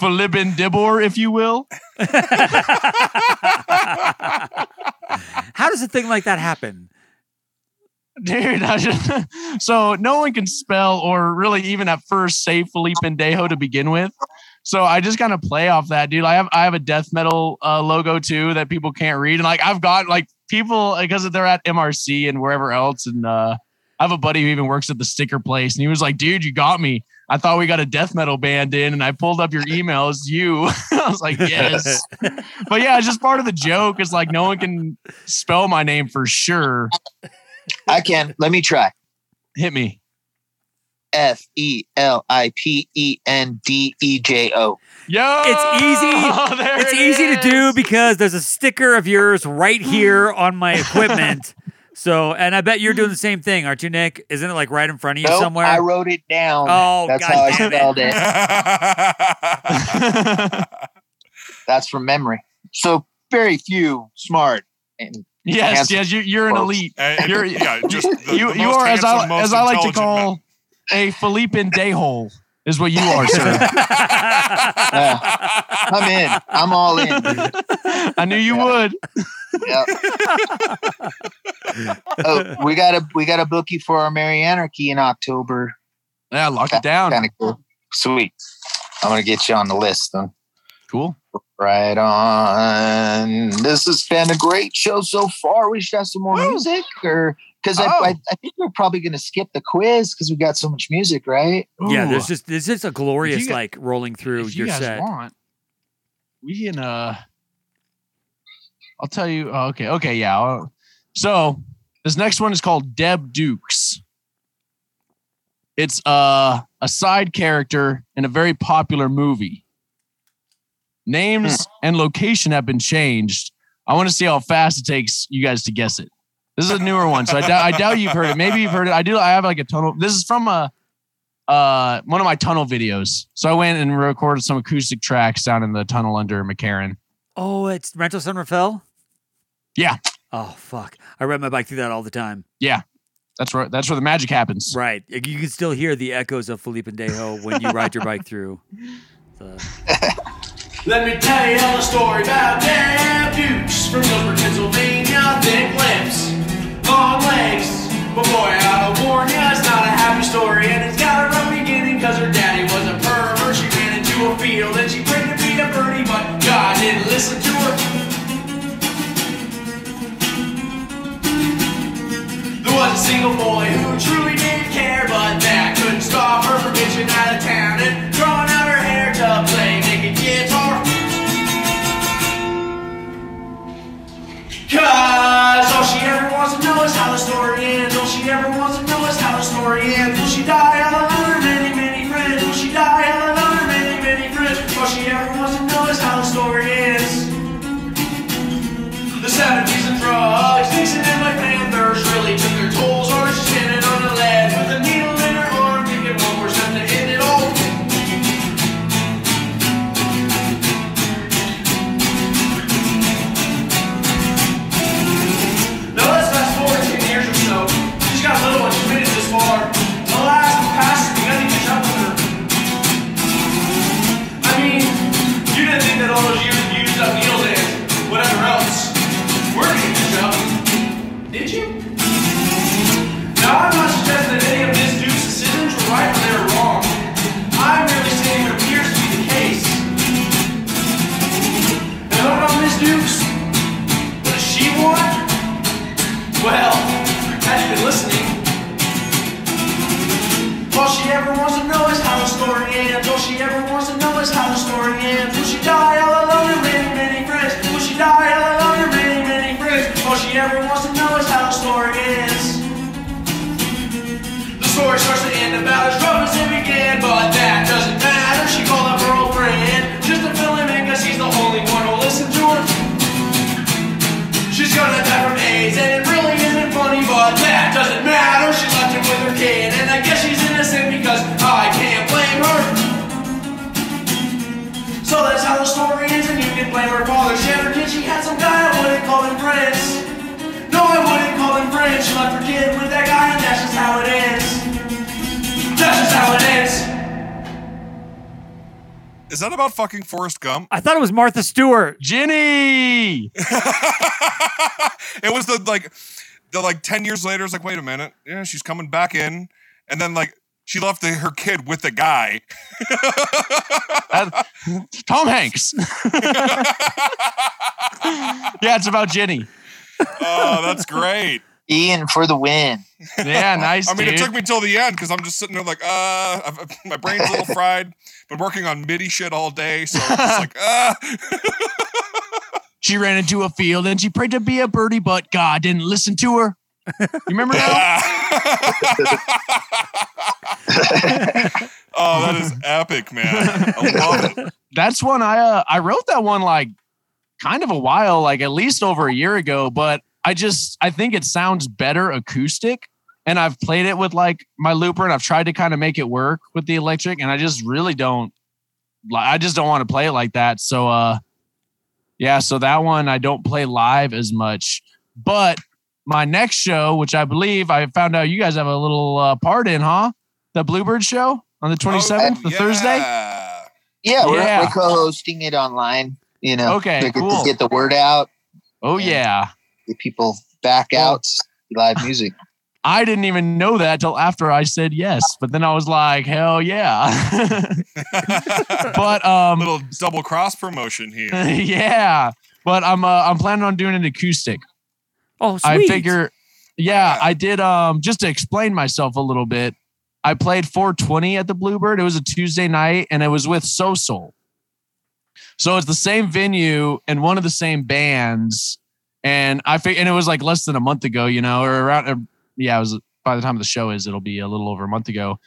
Philippin Dibor, if you will. How does a thing like that happen? Dude, I just, so no one can spell or really even at first say Felipe Pendejo to begin with. So I just kind of play off that, dude. I have I have a death metal uh, logo too that people can't read, and like I've got like people because they're at MRC and wherever else, and uh, I have a buddy who even works at the sticker place, and he was like, "Dude, you got me. I thought we got a death metal band in, and I pulled up your emails. You." I was like, "Yes," but yeah, it's just part of the joke. It's like no one can spell my name for sure. I can. Let me try. Hit me. F E L I P E N D E J O. Yo, It's easy. Oh, there It's it easy to do because there's a sticker of yours right here on my equipment. So, and I bet you're doing the same thing, aren't you, Nick? Isn't it like right in front of you Nope, somewhere? I wrote it down. Oh, that's God how I damn it. spelled it. That's from memory. So very few smart and yes, Handsome yes, you, you're an folks. elite. Uh, You're, yeah, just the, you, the you most are as I as I like to intelligent man. call a Felipe Dayhole is what you are, sir. yeah, I'm in. I'm all in. I knew you would. Yeah. oh, we got a we got a bookie for our Merry Anarchy in October. Yeah, lock it down. Kind of cool. Sweet. I'm gonna get you on the list. Then. Cool. Right on. This has been a great show so far. We should have some more music, or because Oh. I, I, I think we're probably going to skip the quiz because we got so much music, right? yeah, Ooh, there's just there's just a glorious got- like rolling through if you your guys set. want, we can. uh I'll tell you. oh, okay, okay, yeah. I'll- So this next one is called Deb Dukes. It's uh, a side character in a very popular movie. Names and location have been changed. I want to see how fast it takes you guys to guess it. This is a newer one, so I, doubt doubt you've heard it. Maybe you've heard it. I do. I have like a tunnel. This is from a uh one of my tunnel videos. So I went and recorded some acoustic tracks down in the tunnel under McCarran. Oh, it's Rancho San Rafael. Yeah. Oh fuck! I ride my bike through that all the time. Yeah, that's where that's where the magic happens. Right, you can still hear the echoes of Felipe Pendejo when you ride your bike through. The, Let me tell you a story about Deb Dukes from Guilford, Pennsylvania. Thick lips, long legs. But boy, I warn ya, it's not a happy story. And it's got a rough beginning, cause her daddy was a pervert. She ran into a field and she prayed to be a birdie, but God didn't listen to her. There was a single boy who truly didn't care, but that couldn't stop her from bitching out of town ever wants to know is how the story ends. Will she die fucking Forrest Gump? I thought it was Martha Stewart. Jenny. it was the like the like 10 years later it's like wait a minute yeah she's coming back in and then like she left the, her kid with the guy That- Tom Hanks. yeah, it's about Jenny. oh that's great Ian for the win. Yeah, nice. i mean dude. it took me till the end because i'm just sitting there like uh I've, my brain's a little fried been working on midi shit all day so it's like uh She ran into a field and she prayed to be a birdie, but God didn't listen to her. You remember that? oh that is epic man i love it That's one I uh, I wrote that one like kind of a while, like at least over a year ago. But I just I think it sounds better acoustic, and I've played it with like my looper, and I've tried to kind of make it work with the electric, and I just really don't. like I just don't want to play it like that. So uh, yeah. So that one I don't play live as much, but my next show, which I believe I found out you guys have a little uh, part in, huh? The Bluebird show on the 27th, the Thursday. Yeah. Yeah, we're, Yeah. we're co-hosting it online. You know, Okay, to get, cool. to get the word out, Oh, yeah. get people back out, live music. I didn't even know that till after I said yes, but then I was like, hell yeah. but um little double cross promotion here yeah, but I'm uh, I'm planning on doing an acoustic. Oh, sweet. I figure yeah, I did um just to explain myself a little bit. I played 420 at the Bluebird. It was a Tuesday night and it was with So Soul. So it's the same venue and one of the same bands. And I think, and it was like less than a month ago, you know, or around, yeah, it was by the time the show is, it'll be a little over a month ago.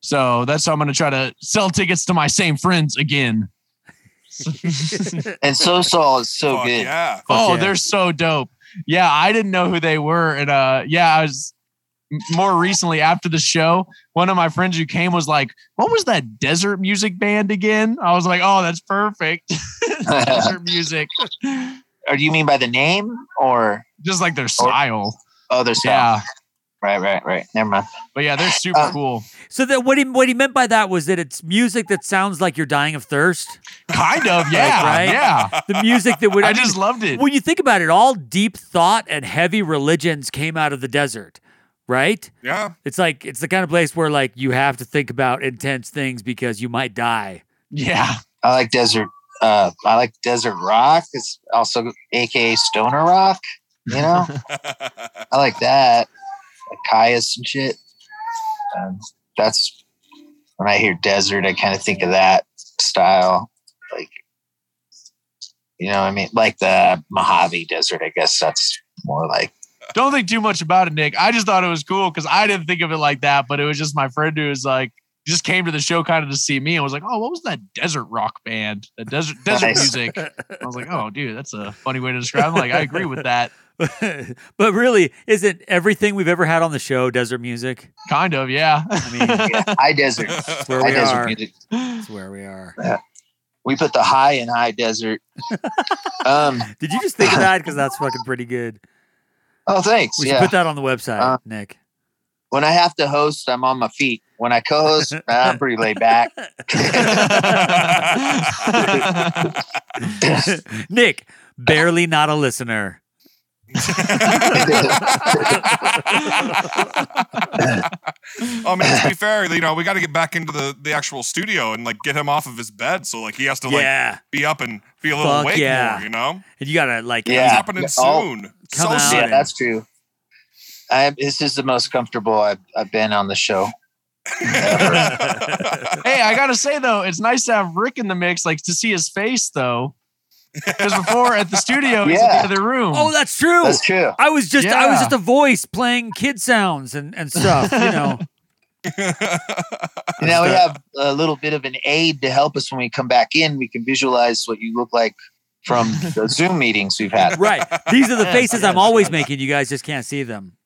So that's how I'm going to try to sell tickets to my same friends again. And So Soul is so Fuck good. yeah oh, yeah. they're so dope. Yeah, I didn't know who they were. And uh yeah, I was more recently after the show, one of my friends who came was like, What was that desert music band again? I was like, Oh, that's perfect. desert music. Or do you mean by the name or Just like their style. other stuff? Yeah. Right, right, right. Never mind. But yeah, they're super Uh, cool. So that what he what he meant by that was that it's music that sounds like you're dying of thirst. Kind of, yeah. right? Yeah. The music that would I mean, just loved it. when you think about it, all deep thought and heavy religions came out of the desert, right? yeah It's like it's the kind of place where like you have to think about intense things because you might die. Yeah. I like desert. Uh, I like desert rock. It's also AKA stoner rock. You know, I like that. Like Kyuss and shit. Um, that's when I hear desert, I kind of think of that style. Like, you know I mean? Like the Mojave Desert, I guess that's more like. Don't think too much about it, Nick. I just thought it was cool because I didn't think of it like that, but it was just my friend who was like, just came to the show kind of to see me and was like, "Oh, what was that desert rock band? That desert desert Nice. music." I was like, "Oh, dude, that's a funny way to describe." it. Like, I agree with that. but really, isn't everything we've ever had on the show desert music? Kind of, yeah. I mean, Yeah, high desert. that's where high we desert are. music. That's where we are. We put the high in high desert. Um. Did you just think of that? Because that's fucking pretty good. Oh, thanks. We should Yeah. put that on the website, Uh, Nick. when I have to host, I'm on my feet. When I co-host, I'm pretty laid back. Nick, barely not a listener. Oh, I mean, to be fair, you know, we got to get back into the, the actual studio and like get him off of his bed, so like he has to like yeah, be up and be a little Fuck awake yeah. more. You know, and you gotta like, Yeah. it's happening Yeah. Oh. soon. Come so out soon. yeah, that's true. I, this is the most comfortable I've, I've been on the show. hey, I gotta say though, it's nice to have Rick in the mix, like to see his face though. Because before at the studio, he's in the other room. oh, that's true. That's true. I was just, I was just a voice playing kid sounds and and stuff. You know, now we have a little bit of an aid to help us when we come back in. We can visualize what you look like from the Zoom meetings we've had. right? These are the faces I'm always making. You guys just can't see them.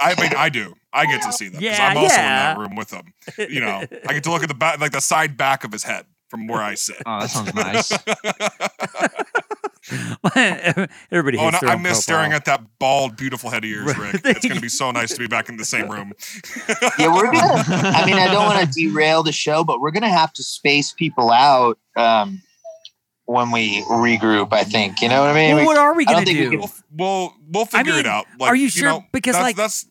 I mean, I do. I get to see them because Yeah, I'm also yeah. in that room with them. You know, I get to look at the back, like the side back of his head from where I sit. Oh, that sounds nice. Everybody Oh, hates and their I own miss staring at that bald, beautiful head of yours, Rick. It's going to be so nice to be back in the same room. Yeah, we're gonna. I mean, I don't want to derail the show, but we're gonna have to space people out um, when we regroup. I think you know what I mean. Well, We- what are we gonna think we do? can- We'll we'll, we'll figure mean, it out. Like, are you sure? know, Because, that's, like- that's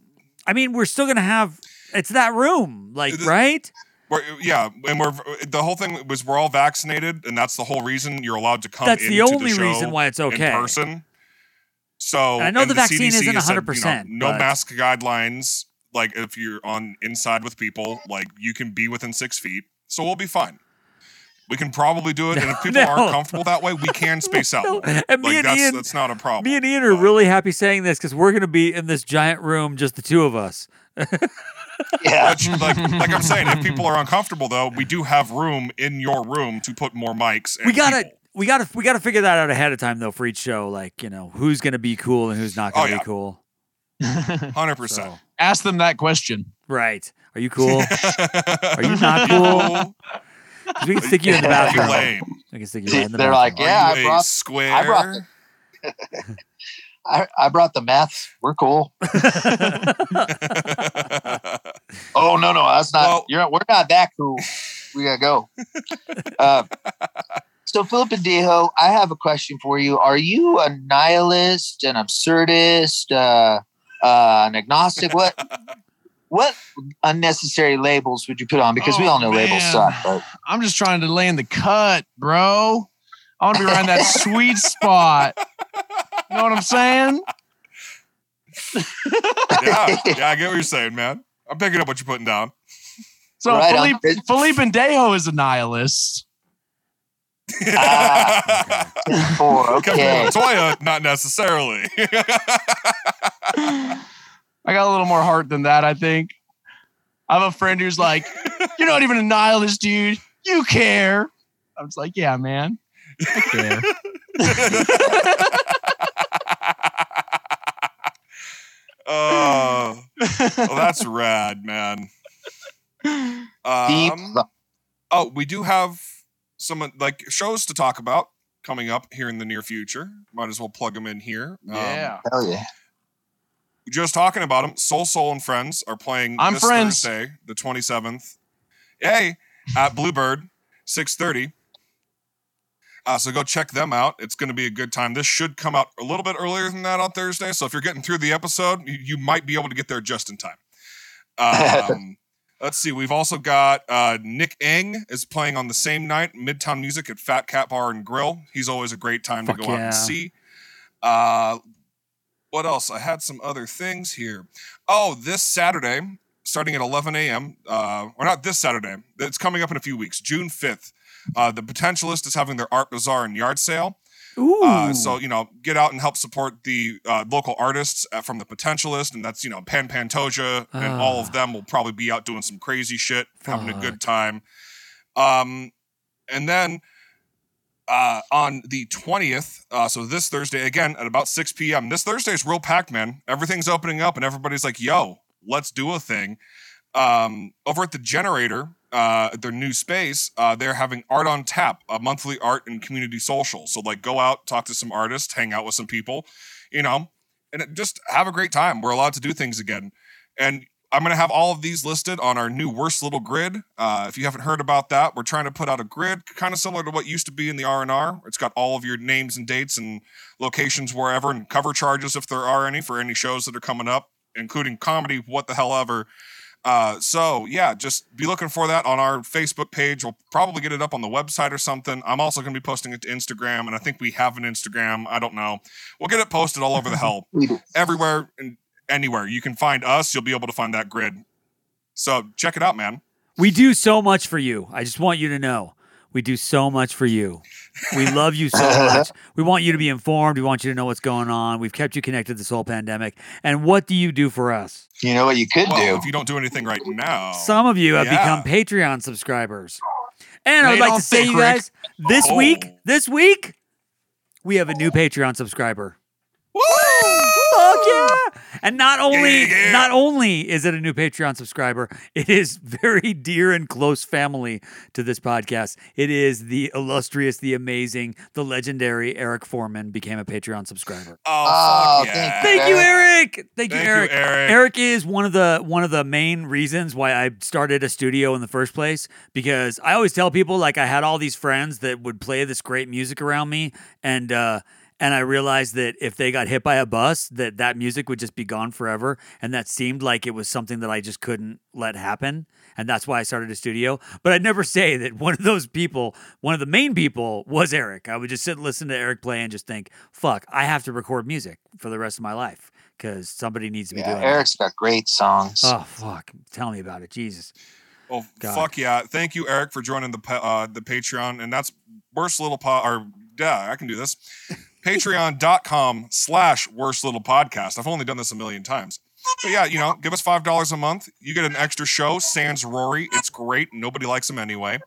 I mean, we're still gonna have. It's that room, like This- right? We're, yeah, and we're the whole thing was we're all vaccinated, and that's the whole reason you're allowed to come. That's the only show reason why it's okay. in person. So And I know and the vaccine CDC isn't has 100%, you know, no but- mask guidelines. Like if you're on inside with people, like you can be within six feet, so we'll be fine. We can probably do it, and if people No. aren't comfortable that way, we can space out. No, and me Like and that's Ian- that's not a problem. Me and Ian are but- really happy saying this because we're gonna be in this giant room, just the two of us. yeah, Which, like, like I'm saying, if people are uncomfortable, though, we do have room in your room to put more mics. And we gotta, people. we gotta, we gotta figure that out ahead of time though for each show. Like you know, who's gonna be cool and who's not Oh, gonna yeah. be cool. hundred percent. So, Ask them that question. right? Are you cool? Are you not cool? we can stick you in the bathroom. lame? We can stick you in the They're like, bathroom. Yeah, Are I you a brought- square. I brought the- I, I brought the meth. We're cool. Oh no, no, that's not. Well- you're we're not that cool. We gotta go. uh, so Felipe Pendejo, I have a question for you. Are you a nihilist, an absurdist, uh, uh, an agnostic? What what unnecessary labels would you put on? Because we Oh, all know labels suck. But I'm just trying to land the cut, bro. I want to be around that sweet spot. You know what I'm saying? yeah, yeah, I get what you're saying, man. I'm picking up what you're putting down. So Right on. Felipe, Philippe and Dejo is a nihilist. Ah, four, okay. Montoya, not necessarily. I got a little more heart than that, I think. I have a friend who's like, You're not even a nihilist, dude. You care. I was like, Yeah, man. I care. Oh, well, that's rad, man. Deep Um, oh, we do have some uh, like shows to talk about coming up here in the near future. Might as well plug them in here. Um, Yeah. Hell yeah. just talking about them. So Soul and Friends are playing I'm this friends. Thursday, the 27th. Yay! At Bluebird, 6:30. Uh, so go check them out. It's going to be a good time. This should come out a little bit earlier than that on Thursday. So if you're getting through the episode, you, you might be able to get there just in time. Um, let's see. We've also got uh, Nick Eng is playing on the same night, Midtown Music at Fat Cat Bar and Grill. He's always a great time Fuck to go out and see. Uh, what else? I had some other things here. Oh, this Saturday, starting at 11 a.m., uh, or not this Saturday, it's coming up in a few weeks, June 5th. Uh, the Potentialist is having their art bazaar and yard sale. Ooh. Uh, so you know, get out and help support the uh, local artists uh, from the Potentialist, and that's you know Pan Pantoja, and all of Ah. them will probably be out doing some crazy shit, having a good time. Um, and then uh, on the twentieth, uh, so this Thursday again at about six p.m. This Thursday is real packed, man. Everything's opening up, and everybody's like, "Yo, let's do a thing." Um, over at the Generator, uh, their new space, uh, they're having Art on Tap, a monthly art and community social. So like, go out, talk to some artists, hang out with some people, you know, and just have a great time. We're allowed to do things again, and I'm gonna have all of these listed on our new worst little grid. Uh, if you haven't heard about that, we're trying to put out a grid kind of similar to what used to be in the R and R. It's got all of your names and dates and locations wherever, and cover charges if there are any for any shows that are coming up, including comedy, what the hell ever. Uh, so yeah, just be looking for that on our Facebook page. We'll probably get it up on the website or something. I'm also going to be posting it to Instagram, and I think we have an Instagram. I don't know. We'll get it posted all over the hell, everywhere and anywhere you can find us. You'll be able to find that grid. So check it out, man. We do so much for you. I just want you to know. We do so much for you. We love you so much. We want you to be informed. We want you to know what's going on. We've kept you connected this whole pandemic. And what do you do for us? You know what you could Well, do? if you don't do anything right now, Some of you have yeah. become Patreon subscribers. And I would like to say, you guys, this Oh. week, this week, we have a new Patreon subscriber. Woo! Fuck yeah! And not only yeah, yeah. not only is it a new Patreon subscriber, it is very dear and close family to this podcast. It is the illustrious, the amazing, the legendary Eric Foreman became a Patreon subscriber. Oh, Oh, fuck thank yeah. Thank you, Eric. Thank you, Thank you, Eric. Eric. is one of the one of the main reasons why I started a studio in the first place because I always tell people like I had all these friends that would play this great music around me and uh and I realized that if they got hit by a bus that that music would just be gone forever and that seemed like it was something that I just couldn't let happen and that's why I started a studio but I'd never say that one of those people one of the main people was Eric I would just sit and listen to Eric play and just think fuck I have to record music for the rest of my life because somebody needs to be Yeah, doing that. Eric's got great songs. Oh fuck! Tell me about it, Jesus. Oh God. fuck yeah! Thank you, Eric, for joining the uh, the Patreon, and that's worst little pot. or yeah, I can do this. Patreon.com slash worst little podcast. I've only done this a million times. But yeah, you know, give us five dollars a month. You get an extra show, Sans Rory. It's great. Nobody likes him anyway.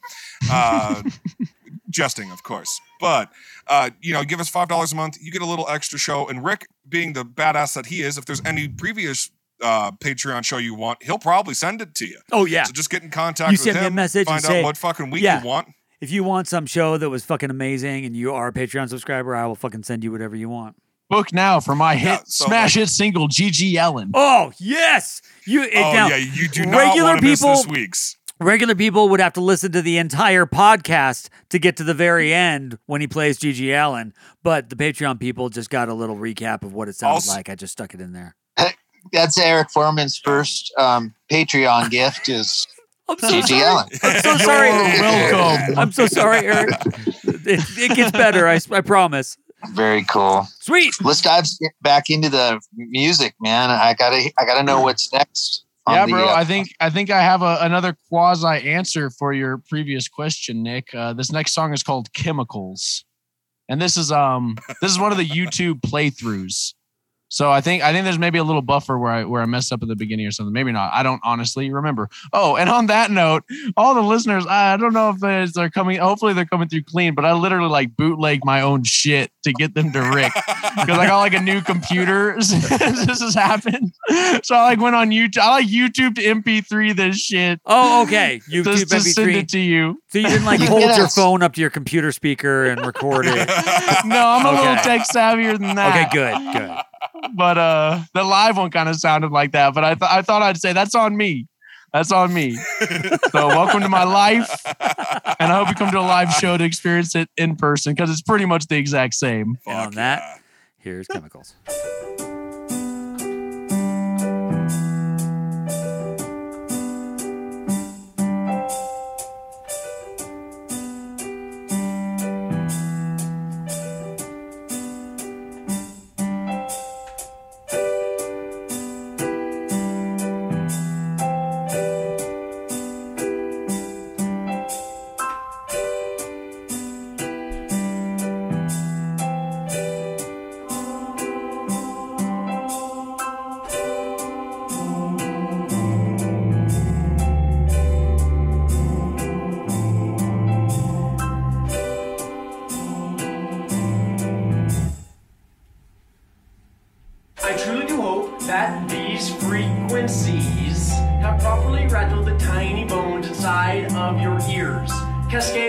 Uh, jesting, of course. But uh, you know, give us five dollars a month. You get a little extra show. And Rick, being the badass that he is, if there's any previous uh, Patreon show you want, he'll probably send it to you. Oh yeah. So just get in contact You with send me a him. message and find say, out what fucking week yeah. you want. If you want some show that was fucking amazing and you are a Patreon subscriber, I will fucking send you whatever you want. Book now for my hit Yeah, so, smash like- hit single GG Allen. Oh yes, you. It, oh now, yeah, you do not regular want to miss people- this week's. regular people would have to listen to the entire podcast to get to the very end when he plays GG Allen. But the Patreon people just got a little recap of what it sounds Also- like. I just stuck it in there. That's Eric Foreman's first um, Patreon gift is I'm so Gigi sorry. Allen. I'm so sorry. You're welcome. I'm so sorry, Eric. It, it gets better. I, I promise. Very cool. Sweet. Let's dive back into the music, man. I gotta, I gotta know what's next. on Yeah, the, bro. uh, I think I think I have a, another quasi answer for your previous question, Nick. Uh, this next song is called "Chemicals," and this is um this is one of the YouTube playthroughs. So I think I think there's maybe a little buffer where I where I messed up at the beginning or something. Maybe not. I don't honestly remember. Oh, and on that note, all the listeners, I don't know if they're, they're coming. Hopefully they're coming through clean. But I literally like bootleg my own shit to get them to Rick because I got like a new computer. this has happened. So I like went on YouTube. I like YouTube to MP3 this shit. Oh, okay. YouTube Just to send MP3. it to you. So you didn't like You hold get your phone up to your computer speaker and record it. No, I'm a little tech savvier than that. Okay, good, good. But uh, the live one kind of sounded like that. But I thought I thought I'd say that's on me. That's on me. so welcome to my life, and I hope you come to a live show to experience it in person because it's pretty much the exact same. And on that, yeah. here's chemicals.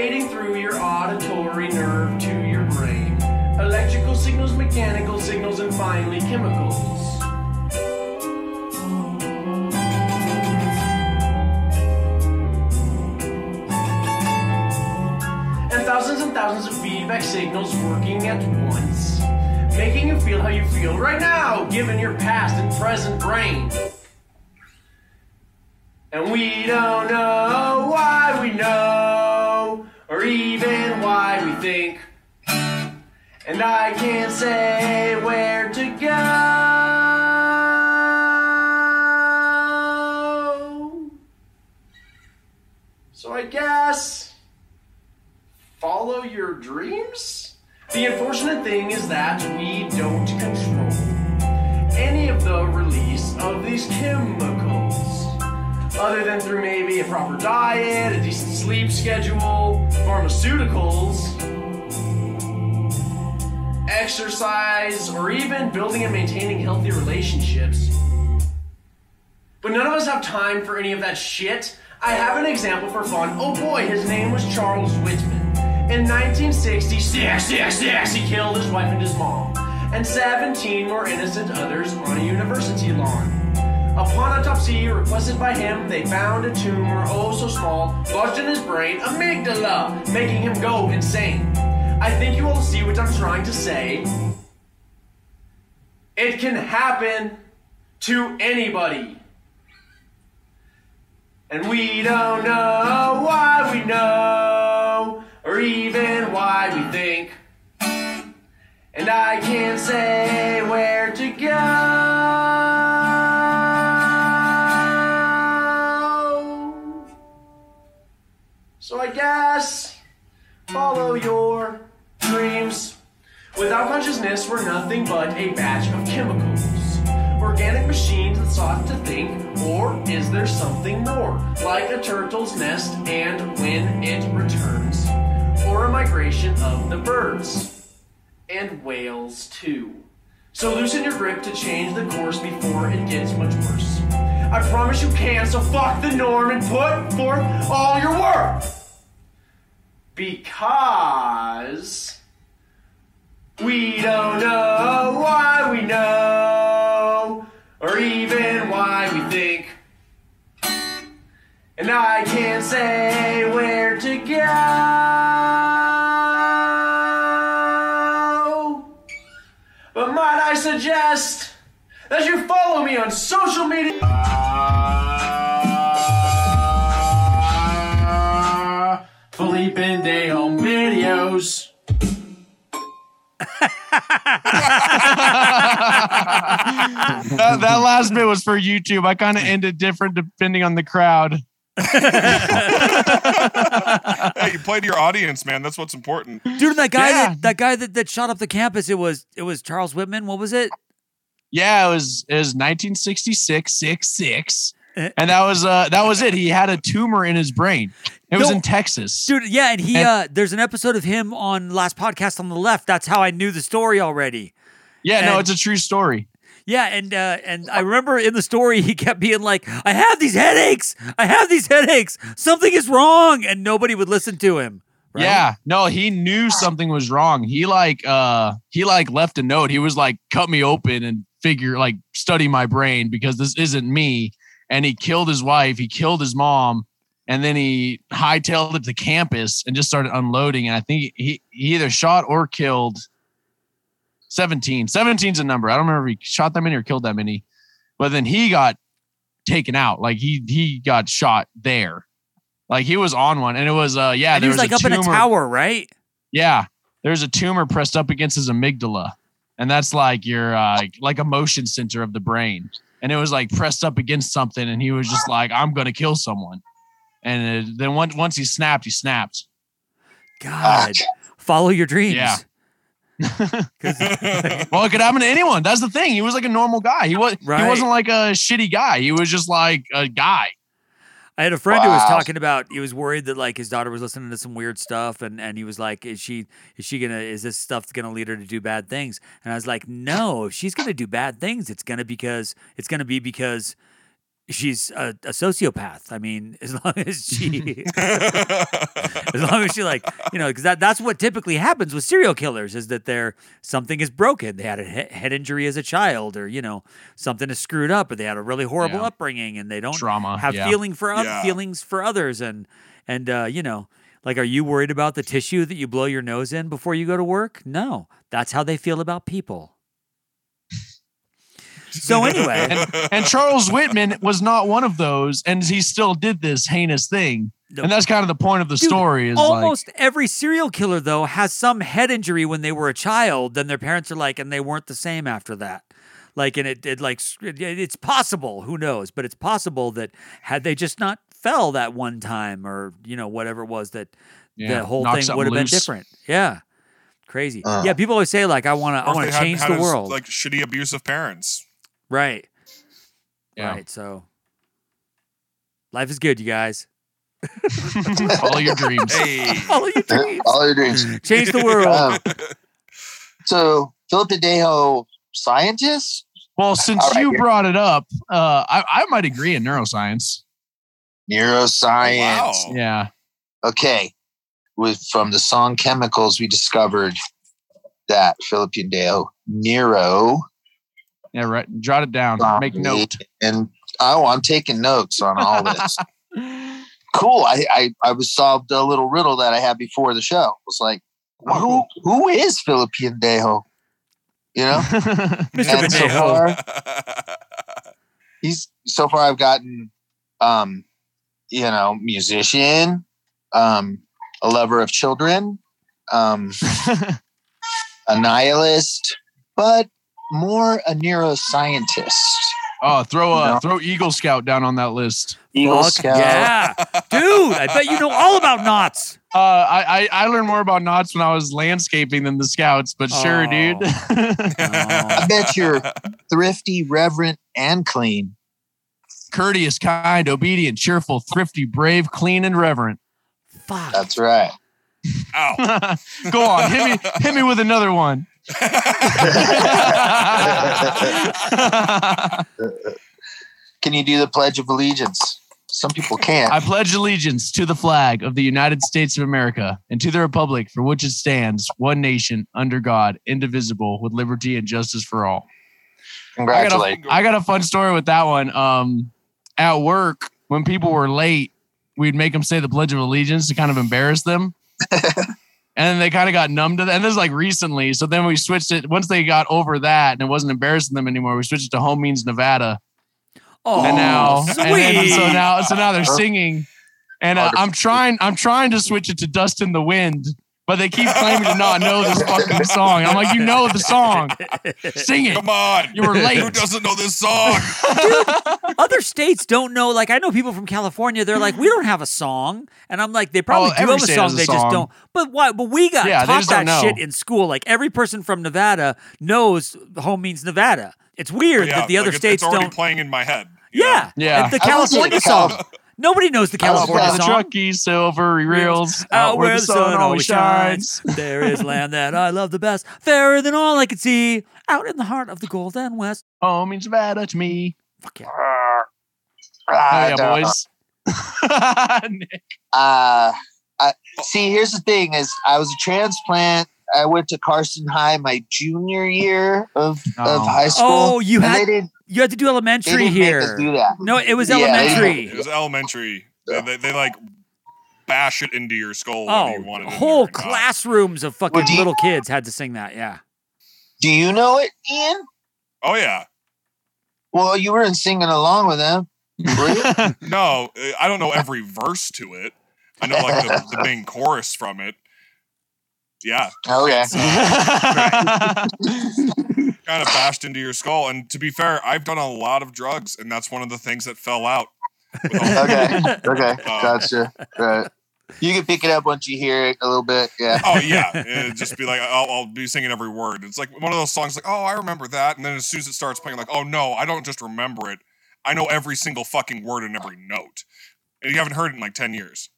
Cascading through your auditory nerve to your brain. Electrical signals, mechanical signals, and finally chemicals. and thousands and thousands of feedback signals working at once, making you feel how you feel right now, given your past and present brain. And we don't know And I can't say where to go. So I guess follow your dreams? The unfortunate thing is that we don't control any of the release of these chemicals. Other than through maybe a proper diet, a decent sleep schedule, pharmaceuticals, exercise, or even building and maintaining healthy relationships. But none of us have time for any of that shit. I have an example for fun. Oh boy, his name was Charles Whitman. In 1966, he killed his wife and his mom, and 17 more innocent others on a university lawn. Upon autopsy requested by him, they found a tumor oh so small, lodged in his brain, amygdala, making him go insane. I think you all see what I'm trying to say. It can happen to anybody. And we don't know why we know, or even why we think. And I can't say where to go. So I guess follow your dreams. Without consciousness, we're nothing but a batch of chemicals. Organic machines that sought to think, or is there something more? Like a turtle's nest and when it returns, or a migration of the birds. And whales, too. So loosen your grip to change the course before it gets much worse. I promise you can, so fuck the norm and put forth all your work! Because we don't know why we know, or even why we think. And I can't say where to go. But might I suggest that you follow me on social media? That, that last bit was for YouTube. I kind of ended different depending on the crowd. hey, you played to your audience, man. That's what's important. Dude, that guy Yeah. that, that guy that, that shot up the campus, it was it was Charles Whitman. What was it? Yeah, it was it was 1966, six six, and that was uh that was it. He had a tumor in his brain. It was in Texas. Dude, yeah, and he And- uh there's an episode of him on last podcast on the left. That's how I knew the story already. Yeah, no, it's a true story. Yeah, and uh, and I remember in the story he kept being like, "I have these headaches. I have these headaches. Something is wrong," and nobody would listen to him. right? Yeah, no, he knew something was wrong. He like uh he like left a note. He was like, cut me open and figure like study my brain because this isn't me. And he killed his wife, he killed his mom, and then he hightailed it to campus and just started unloading. And I think he, he either shot or killed 17. 17's a number. I don't remember if he shot that many or killed that many. But then he got taken out. Like he he got shot there. Like he was on one, and it was uh yeah. and he there was like a up in a tower, right? Yeah, there's a tumor pressed up against his amygdala, and that's like your uh, like a motion center of the brain. And it was like pressed up against something, and he was just like, "I'm gonna kill someone." And uh, then once once he snapped, he snapped. God, follow your dreams. Yeah. Well, it could happen to anyone. That's the thing. He was like a normal guy. He was Right. he wasn't like a shitty guy. He was just like a guy. I had a friend who was talking about he was worried that like his daughter was listening to some weird stuff and and he was like is she is she going to is this stuff going to lead her to do bad things? And I was like no, if she's going to do bad things it's going to because it's going to be because she's a, a sociopath. I mean, as long as she as long as she like you know because that that's what typically happens with serial killers is that they're something is broken they had a he- head injury as a child or you know something is screwed up or they had a really horrible Yeah. upbringing and they don't Trauma, have yeah. feeling for Yeah. feelings for others and and uh, you know like are you worried about the tissue that you blow your nose in before you go to work no that's how they feel about people so anyway and, and Charles Whitman was not one of those, and he still did this heinous thing. No. And that's kind of the point of the Dude, story. Is almost every serial killer though has some head injury when they were a child then their parents are like and they weren't the same after that like and it, it like it's possible who knows but it's possible that had they just not fell that one time or you know whatever it was that Yeah, the whole thing would have been different yeah crazy Uh. yeah people always say like i want to i want to change had the his, world Like shitty abusive parents. Right Yeah. right so life is good you guys like follow your dreams. Hey. follow your dreams All your dreams. change the world Um, so Felipe Pendejo, scientist? Well, since All right, you here. brought it up, uh, I, I might agree in neuroscience. Neuroscience. Wow. Yeah. Okay. With from the song Chemicals, we discovered that Felipe Pendejo, Nero, Yeah, right. Jot it down. Make note. And oh, I'm taking notes on all this. cool. I, I I was solved a little riddle that I had before the show. It was like, who who is Felipe Pendejo? You know, mr And so far, he's so far I've gotten um you know, musician, um, a lover of children, um, a nihilist, but more a neuroscientist. oh, throw a No. throw Eagle Scout down on that list. Eagle Fuck Scout. yeah dude i bet you know all about knots Uh, I, I I learned more about knots when I was landscaping than the Scouts, but sure, Oh. dude. I bet you're thrifty, reverent, and clean. Courteous, kind, obedient, cheerful, thrifty, brave, clean, and reverent. fuck That's right. Ow. Go on, hit me, hit me with another one. Can you do the Pledge of Allegiance? Some people can't. I pledge allegiance to the flag of the United States of America and to the republic for which it stands, one nation, under God, indivisible, with liberty and justice for all. I got, Congratulations. a, I got a fun story with that one. Um, at work, when people were late, we'd make them say the Pledge of Allegiance to kind of embarrass them. and then they kind of got numb to that. And this is like recently. So then we switched it. Once they got over that and it wasn't embarrassing them anymore, we switched it to Home Means Nevada. oh and now, sweet. and then, so now, so now they're singing. And uh, I'm trying, I'm trying to switch it to Dust in the Wind, but they keep claiming to not know this fucking song. I'm like, you know the song, sing it. Come on. You were late. Who doesn't know this song? other states don't know. Like I know people from California, they're like, we don't have a song, and I'm like, they probably Oh, do have a song, a they just don't. But why? But we got Yeah, taught that shit in school. Like every person from Nevada knows home means Nevada. It's weird Yeah, that the other like, it's- states it's already don't. playing in my head. you know? Yeah, Yeah. And the California thinking song. Nobody knows the I was California the song. Truckee silver reels Out where the sun always shines, there is land that I love the best, fairer than all I could see. Out in the heart of the Golden West. Home means Nevada to me. Fuck yeah. Oh Ah, yeah, boys. Nick. Uh, I, see, here's the thing: is I was a transplant. I went to Carson High my junior year of, Oh. of high school. Oh, you had they you had to do they elementary didn't make us here. do that. No, it was Yeah, elementary. It was elementary. They, they, they like bash it into your skull Oh, you want it. whole there or not. classrooms of fucking Well, do you- little kids had to sing that. Yeah. Do you know it, Ian? Oh yeah. Well, you weren't singing along with them. Were you? No, I don't know every verse to it. I know like the, the main chorus from it. Yeah, okay. kind of bashed into your skull. And to be fair, I've done a lot of drugs, and that's one of the things that fell out. Okay. Okay. Uh, Gotcha. Right. You can pick it up once you hear it a little bit. Yeah. Oh yeah, it'd just be like I'll, I'll be singing every word. It's like one of those songs, like oh I remember that, and then as soon as it starts playing, like oh no, I don't just remember it. I know every single fucking word and every note. and you haven't heard it in like ten years.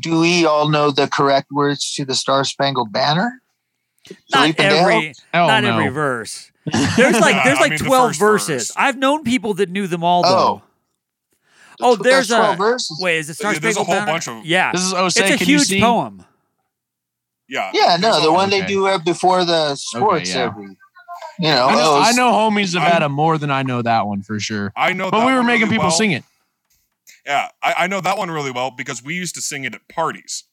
Do we all know the correct words to the Star Spangled Banner? Not Felipe Pendejo? every, Hell not no. every verse. There's like there's I like mean, the twelve first verses. verse. I've known people that knew them all Oh. though. Oh, oh There's there's 12 a verses. wait. Is it Star Yeah, there's a Spangled whole Banner? bunch of- yeah. This is it's Osei. a Can you huge see? poem. Yeah. Yeah, no, the a- one they do before the sports yeah. every. You know, I know, oh, I know homies have had 'em more than I know that one for sure. I know, But that we were one making really people well. sing it. Yeah, I, I know that one really well because we used to sing it at parties.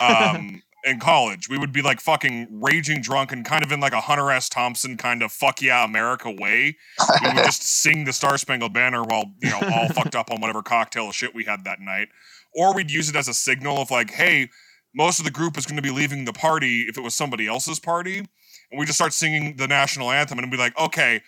Um, in college, we would be like fucking raging drunk and kind of in like a Hunter S. Thompson kind of "fuck yeah America" way. We would just sing the Star Spangled Banner while you know all fucked up on whatever cocktail of shit we had that night, or we'd use it as a signal of like, hey, most of the group is going to be leaving the party if it was somebody else's party, and we just start singing the national anthem and be like, okay.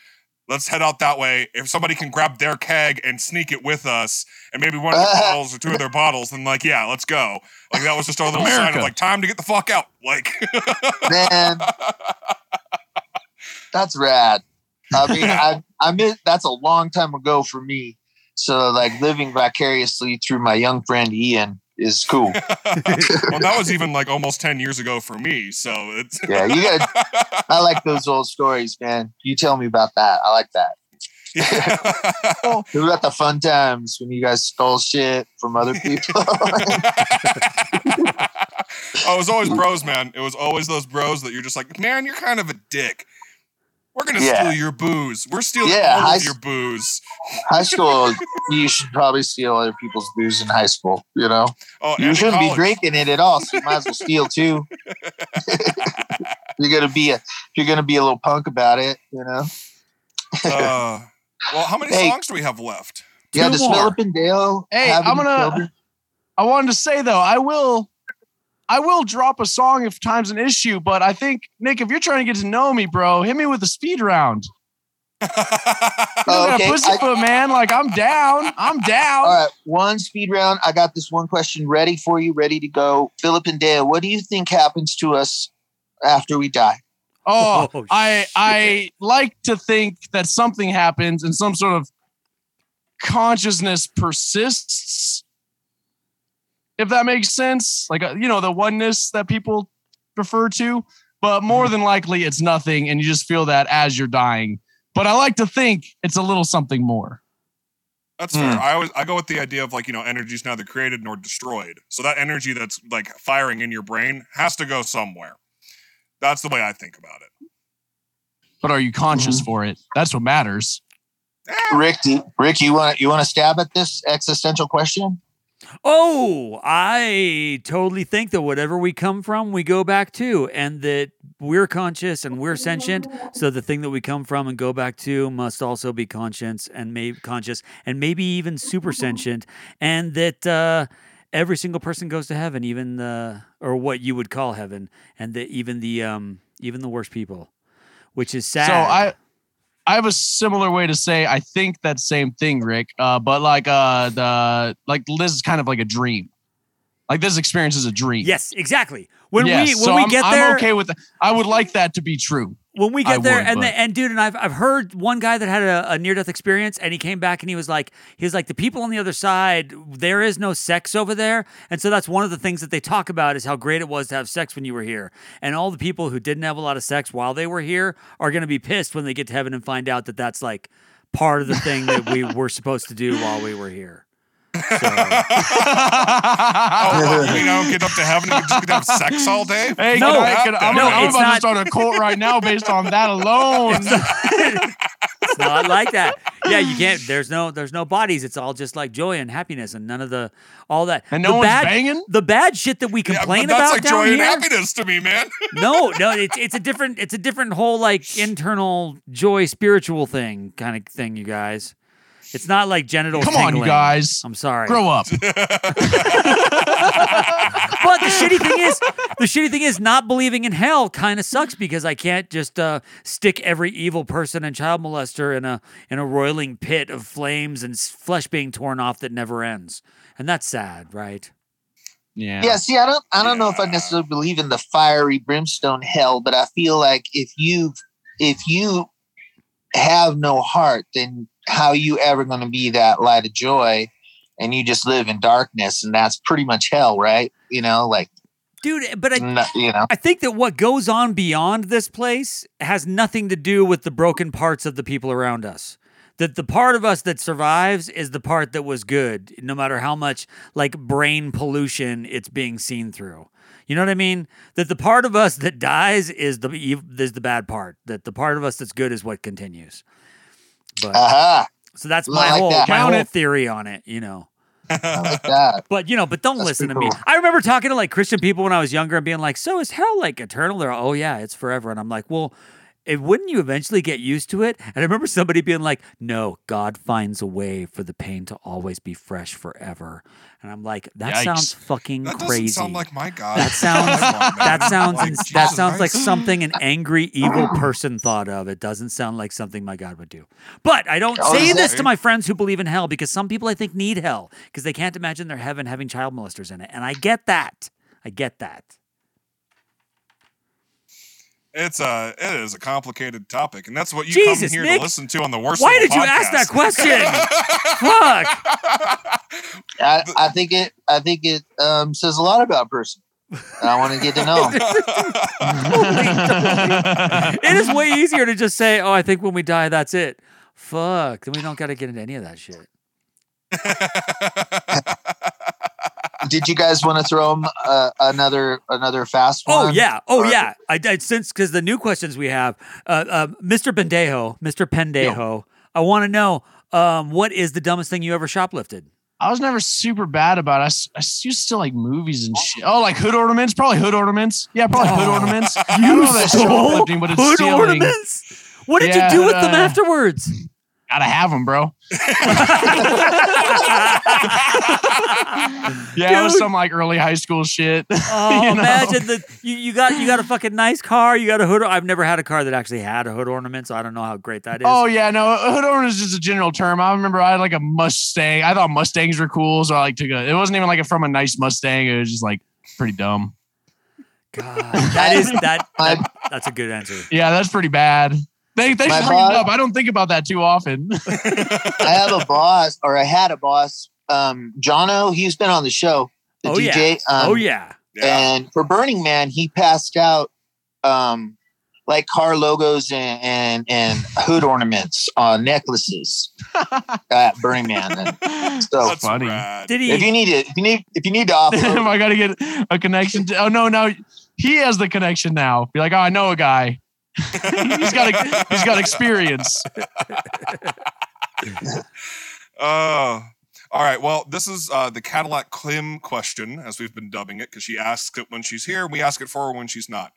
Let's head out that way. If somebody can grab their keg and sneak it with us, and maybe one of their bottles or two of their bottles, then like, yeah, let's go. Like that was just our little sign America. of like time to get the fuck out. Like, man, that's rad. I mean, I I mean that's a long time ago for me. So like living vicariously through my young friend Ian is cool. well, that was even like almost ten years ago for me. So it's Yeah, you got. I like those old stories, man. You tell me about that. I like that. Yeah. Who got the fun times when you guys stole shit from other people? oh, it was always bros, man. It was always those bros that you're just like, man, you're kind of a dick. We're gonna Yeah. steal your booze. We're stealing Yeah, all high of your booze. high school, you should probably steal other people's booze in high school. You know, Oh, you shouldn't be drinking it at all. So you might as well steal too. you're gonna be a you're gonna be a little punk about it. You know. Uh, well, how many Hey. songs do we have left? yeah, Two does more. Philip and Dale Hey, I'm gonna- children? I wanted to say though, I will I will drop a song if time's an issue, but I think Nick, if you're trying to get to know me, bro, hit me with a speed round. Oh, Yeah, okay. I- Pussyfoot, man. Like I'm down. I'm down. All right, one speed round. I got this one question ready for you, ready to go. Felipe Pendejo, what do you think happens to us after we die? Oh, Oh, I shit. I like to think that something happens and some sort of consciousness persists. If that makes sense, like uh, you know the oneness that people refer to, but more than likely it's nothing, and you just feel that as you're dying. But I like to think it's a little something more. That's fair. Hmm. I always I go with the idea of like you know energy is neither created nor destroyed. So that energy that's like firing in your brain has to go somewhere. That's the way I think about it. But are you conscious for it? That's what matters. Rick, do, Rick, you want you want to stab at this existential question? Oh, I totally think that whatever we come from, we go back to, and that we're conscious and we're sentient. So the thing that we come from and go back to must also be conscious and maybe conscious and maybe even super sentient, and that uh, every single person goes to heaven, even the or what you would call heaven, and that even the um even the worst people, which is sad. So I I have a similar way to say I think that same thing, Rick. Uh, but like uh the like this is kind of like a dream. Like this experience is a dream. yes, exactly. When Yes, we when so we I'm, get there, I'm okay with that. I would like that to be true. When we I get there would, and the, and dude and I've I've heard one guy that had a, a near death experience and he came back and he was like he was like the people on the other side there is no sex over there and so that's one of the things that they talk about is how great it was to have sex when you were here and all the people who didn't have a lot of sex while they were here are going to be pissed when they get to heaven and find out that that's like part of the thing that we were supposed to do while we were here. So, Oh, well, you mean I don't get up to heaven and just to have sex all day? Hey, No, I, can, I'm, no, gonna- I'm about not- to start a cult right now based on that alone. it's not like that. Yeah, you can't. There's no. There's no bodies. It's all just like joy and happiness, and none of the all that. And no the one's bad, banging? The bad shit that we complain but that's about like down joy and happiness to me, man. No, no, it's it's a different. It's a different whole like internal joy, spiritual thing kind of thing. You guys, it's not like genital. Come on, you tingling. guys. I'm sorry. Grow up. But the shitty thing is, the shitty thing is, not believing in hell kind of sucks because I can't just uh, stick every evil person and child molester in a in a roiling pit of flames and flesh being torn off that never ends, and that's sad, right? Yeah. Yeah, see, I don't I don't know if I necessarily believe in the fiery brimstone hell, but I feel like if you if you have no heart, then how you ever going to be that light of joy? and you just live in darkness, and that's pretty much hell, right? You know, like dude. But I, no- you know, I think that what goes on beyond this place has nothing to do with the broken parts of the people around us. That the part of us that survives is the part that was good, no matter how much like brain pollution it's being seen through. You know what I mean? That the part of us that dies is the is the bad part. That the part of us that's good is what continues. But aha, so that's my like whole that. my Count whole it. theory on it. You know. Like that. But you know, but don't That's listen to me. I remember talking to like Christian people when I was younger and being like, "So is hell like eternal?" They're, "Oh yeah, it's forever." And I'm like, "Well, it, wouldn't you eventually get used to it?" And I remember somebody being like, "No, God finds a way for the pain to always be fresh forever." And I'm like, "That Yikes. sounds fucking That doesn't crazy." sound like my God. that sounds Come that sounds Like, that Jesus sounds like something an angry evil person thought of. It doesn't sound like something my God would do. But I don't Oh, say this to my friends who believe in hell because some people I think need hell because they can't imagine their heaven having child molesters in it, and I get that. I get that. It's a it is a complicated topic, and that's what you Jesus, come here Nick. to listen to on the worst. Why Little did you ask that question? Fuck. I, I think it. I think it um, says a lot about a person. I want to get to know. it is way easier to just say, "Oh, I think when we die, that's it." Fuck. Then we don't got to get into any of that shit. Did you guys want to throw him uh, another another fast one? Oh yeah, oh Or- yeah. I, I since because the new questions we have, uh, uh, Mr. Pendejo, Mr. Pendejo. I want to know um, what is the dumbest thing you ever shoplifted? I was never super bad about it. I, s- I s- used to like movies and shit. Oh, like hood ornaments? Probably hood ornaments. Yeah, probably hood Oh, ornaments. I don't know that shoplifting, but it's hood stealing. ornaments. What did Yeah, you do with them uh, afterwards? Gotta have them, bro. Yeah, it was some like early high school shit. Oh, you know? imagine that you, you got you got a fucking nice car. You got a hood. I've never had a car that actually had a hood ornament, so I don't know how great that is. Oh yeah, no, a hood ornament is just a general term. I remember I had like a Mustang. I thought Mustangs were cool, so I like took a. It wasn't even like a, from a nice Mustang. It was just like pretty dumb. God, that is that, that- That's a good answer. Yeah, that's pretty bad. They they My should bring it up. I don't think about that too often. I have a boss, or I had a boss, um, Jono. He's been on the show. The Oh DJ. yeah. Um, oh yeah. Yeah. And for Burning Man, he passed out um, like car logos and, and, and hood ornaments on necklaces at Burning Man. And so That's funny. rad. Did if you need it, if you need if you need to offload, I got to get a connection. To, oh no, no, he has the connection now. Be like, oh, I know a guy. he's got a, he's got experience. Uh, all right. Well, this is uh, the Cadillac Kim question, as we've been dubbing it, because she asks it when she's here. We ask it for her when she's not.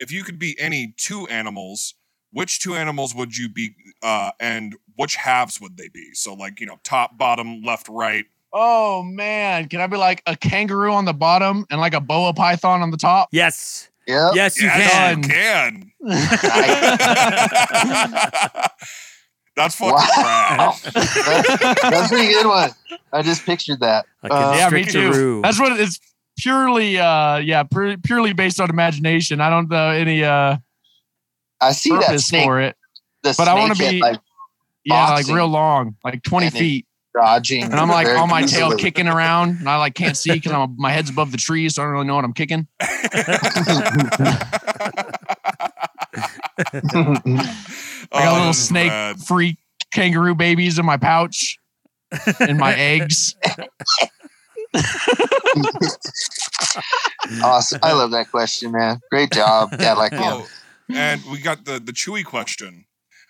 If you could be any two animals, which two animals would you be, uh, and which halves would they be? So, like, you know, top, bottom, left, right. Oh man, can I be like a kangaroo on the bottom and like a boa python on the top? Yes. Yep. Yes, you Yes, can. you can. That's fucking Wow. rad. That's a pretty good one. I just pictured that. A Uh, yeah, me too. That's what it's purely uh yeah, pur- purely based on imagination. I don't know any uh I see that purpose snake. for it. But I wanna be- like Yeah, like real long, like 20 And it- feet. Dodging, And I'm like very on my tail kicking around and I like can't see because I'm my head's above the trees, so I don't really know what I'm kicking. I got Oh, little snake rad. free kangaroo babies in my pouch and my eggs. Awesome. I love that question, man. Great job. Yeah, like him. Oh, and we got the the Chewy question.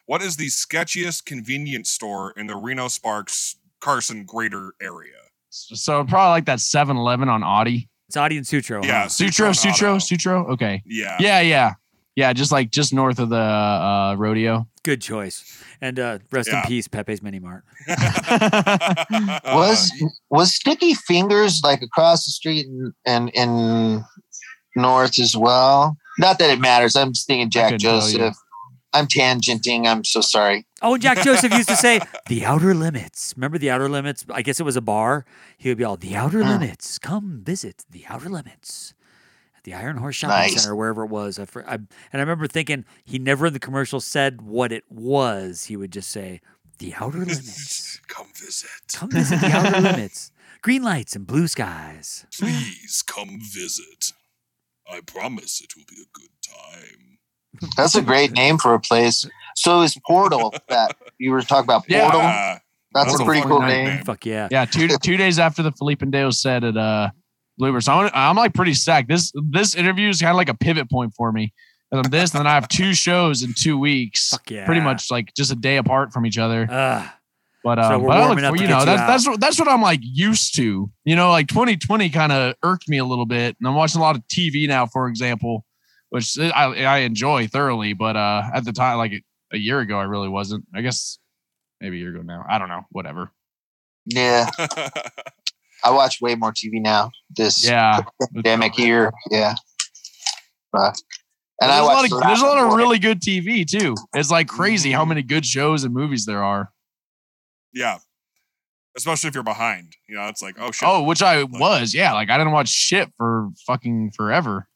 What is the sketchiest convenience store in the Reno Sparks Carson greater area? So probably like that 7-Eleven on Oddie. It's Oddie and Sutro. Yeah, huh? Sutro, Sutro, Auto. Sutro. Okay. Yeah. Yeah, yeah. Yeah, just like just north of the uh, rodeo. Good choice. And uh, rest Yeah. in peace, Pepe's Mini Mart. Uh, was was Sticky Fingers like across the street and in, in North as well? Not that it matters. I'm just thinking Jack couldn't tell you. Joseph. I'm tangenting. I'm so sorry. Oh, and Jack Joseph used to say, the outer limits. Remember the outer limits? I guess it was a bar. He would be all, the outer limits. Come visit the outer limits. At the Iron Horse Shopping Nice. Center, wherever it was. I, I, and I remember thinking, he never in the commercial said what it was. He would just say, The outer limits. Come visit. Come visit the outer limits. Green lights and blue skies. Please come visit. I promise it will be a good time. That's a great name for a place. So is Portal that you were talking about? Yeah. Portal. Ah, That's That's a a pretty cool Fortnite name. name. Fuck yeah. Yeah, two two days after the Felipe Pendejo said at uh Bluebird. So I'm, I'm like pretty stacked. This this interview is kind of like a pivot point for me. And I'm this, and then I have two shows in two weeks. Fuck yeah. Pretty much like just a day apart from each other. Ugh. But So uh, we're but I look for, you know you that's out. that's what that's what I'm like used to. You know, like 2020 kind of irked me a little bit, and I'm watching a lot of TV now, for example, which I I enjoy thoroughly. But uh, at the time, like a year ago, I really wasn't. I guess maybe a year ago now. I don't know. Whatever. Yeah, I watch way more TV now. This Yeah. pandemic year. Yeah. But, and there's, I a lot watch of, there's a lot of really good TV too. It's like crazy Mm-hmm. how many good shows and movies there are. yeah. Especially if you're behind. You know, it's like, oh shit. Oh, which I was, yeah. Like I didn't watch shit for fucking forever.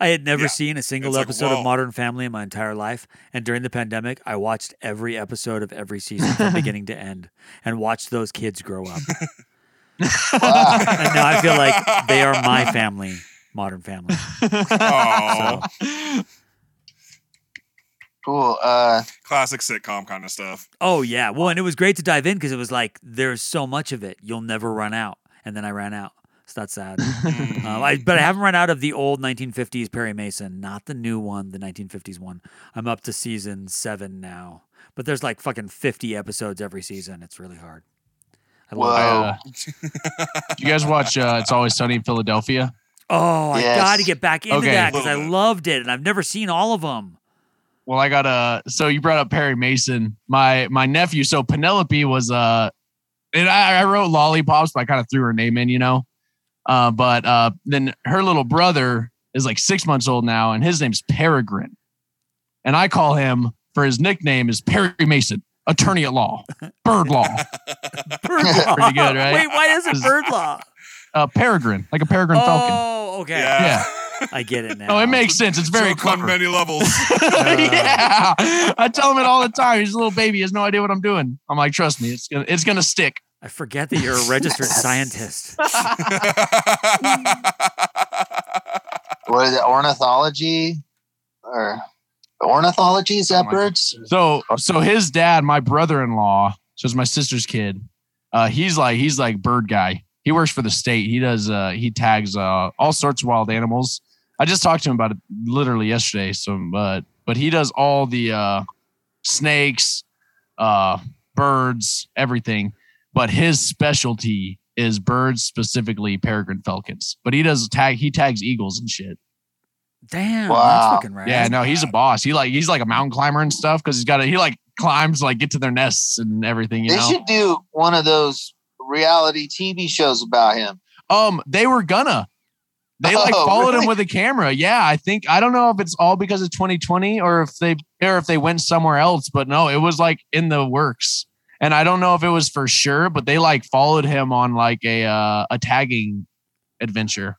I had never Yeah. seen a single It's episode whoa. of Modern Family in my entire life. And during the pandemic, I watched every episode of every season from beginning to end and watched those kids grow up. Wow. And now I feel like they are my family, Modern Family. Oh, Cool. Uh, classic sitcom kind of stuff. Oh, yeah. Well, and it was great to dive in because it was like, there's so much of it. You'll never run out. And then I ran out. So that's sad. Um, I, but I haven't run out of the old 1950s Perry Mason, not the new one, the 1950s one. I'm up to season seven now. But there's like fucking 50 episodes every season. It's really hard. I love it. I, Whoa. uh, you guys watch uh, It's Always Sunny in Philadelphia? Oh, I Yes. got to get back into Okay. that because I loved it and I've never seen all of them. Well, I got a. So you brought up Perry Mason, my my nephew. So Penelope was uh, and I, I wrote lollipops, but I kind of threw her name in, you know. Uh, but uh, then her little brother is like six months old now, and his name's Peregrine, and I call him for his nickname is Perry Mason, attorney at law, bird law, Bird law. Pretty good, right? Wait, why is it bird law? uh, Peregrine, like a peregrine falcon. Oh, okay. Yeah. I get it now. Oh, it makes sense. It's very Joke on clever. many levels. yeah, I tell him it all the time. He's a little baby. He has no idea what I'm doing. I'm like, trust me, it's gonna it's gonna stick. I forget that you're a registered scientist. what is it? Ornithology or ornithology? Is that Something birds? So so his dad, my brother-in-law, so it's my sister's kid. Uh, he's like he's like bird guy. He works for the state. He does uh he tags uh all sorts of wild animals. I just talked to him about it literally yesterday. So but but he does all the uh snakes, uh birds, everything. But his specialty is birds, specifically peregrine falcons. But he does tag he tags eagles and shit. Damn, Wow. that's fucking rad. Yeah, no, he's a boss. He like he's like a mountain climber and stuff because he's got a he like climbs like get to their nests and everything. You They know. should do one of those reality TV shows about him. Um, they were gonna. They like Oh, followed him with a camera. Yeah, I think I don't know if it's all because of 2020 or if they or if they went somewhere else, but no, it was like in the works. And I don't know if it was for sure, but they like followed him on like a uh, a tagging adventure.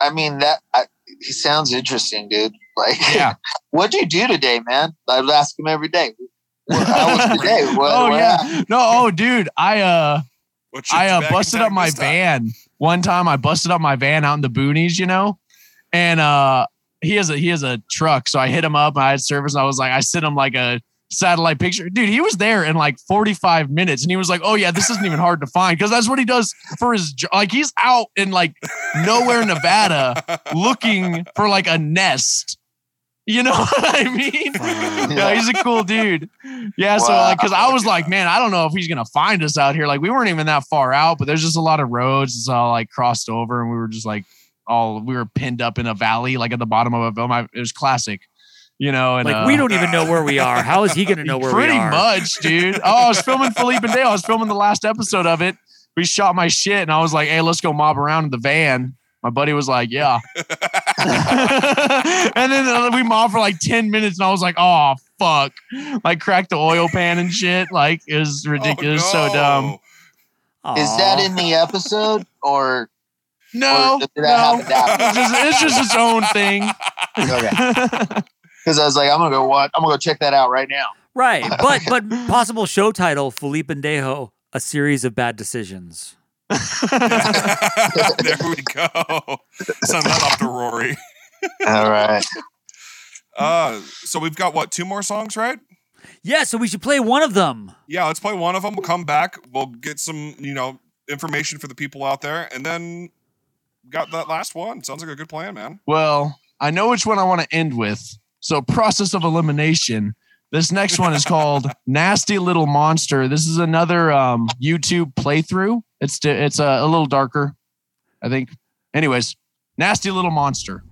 I mean, that I, he sounds interesting, dude. Like, Yeah. what do you do today, man? I would ask him every day. What, how was today? What, oh what yeah. happened? No, oh dude, I uh I uh, busted up my van one time. I busted up my van out in the boonies, you know, and uh, he has a he has a truck, so I hit him up. And I had service, and I was like, I sent him like a satellite picture, dude. He was there in like forty five minutes, and he was like, "Oh yeah, this isn't even hard to find because that's what he does for his jo- like he's out in like nowhere Nevada looking for like a nest." You know what I mean? yeah, he's a cool dude. Yeah, so like, cause I was like, man, I don't know if he's gonna find us out here. Like, we weren't even that far out, but there's just a lot of roads. It's all like crossed over, and we were just like, all we were pinned up in a valley, like at the bottom of a film. It was classic, you know. And Like uh, we don't even know where we are. How is he gonna know where pretty we are? Pretty much, dude. Oh, I was filming Felipe Pendejo. I was filming the last episode of it. We shot my shit, and I was like, "Hey, let's go mob around in the van." My buddy was like, "Yeah," and then uh, we mobbed for like ten minutes, and I was like, "Oh fuck!" Like cracked the oil pan and shit. Like it was ridiculous, Oh, so dumb. no. Is that in the episode or No, Or did that no, happen it's just, it's just its own thing. okay? Because I was like, I'm gonna go what? I'm gonna go check that out right now. Right, but but possible show title: Felipe Pendejo, a series of bad decisions. there we go. Send that off to Rory. All right. Uh, so we've got what two more songs, right? Yeah, so we should play one of them. Yeah, let's play one of them. We'll come back. We'll get some, you know, information for the people out there, and then got that last one. Sounds like a good plan, man. Well, I know which one I want to end with. So, process of elimination. This next one is called Nasty Little Monster. This is another um, YouTube playthrough. It's it's a, a little darker, I think. Anyways, Nasty Little Monster.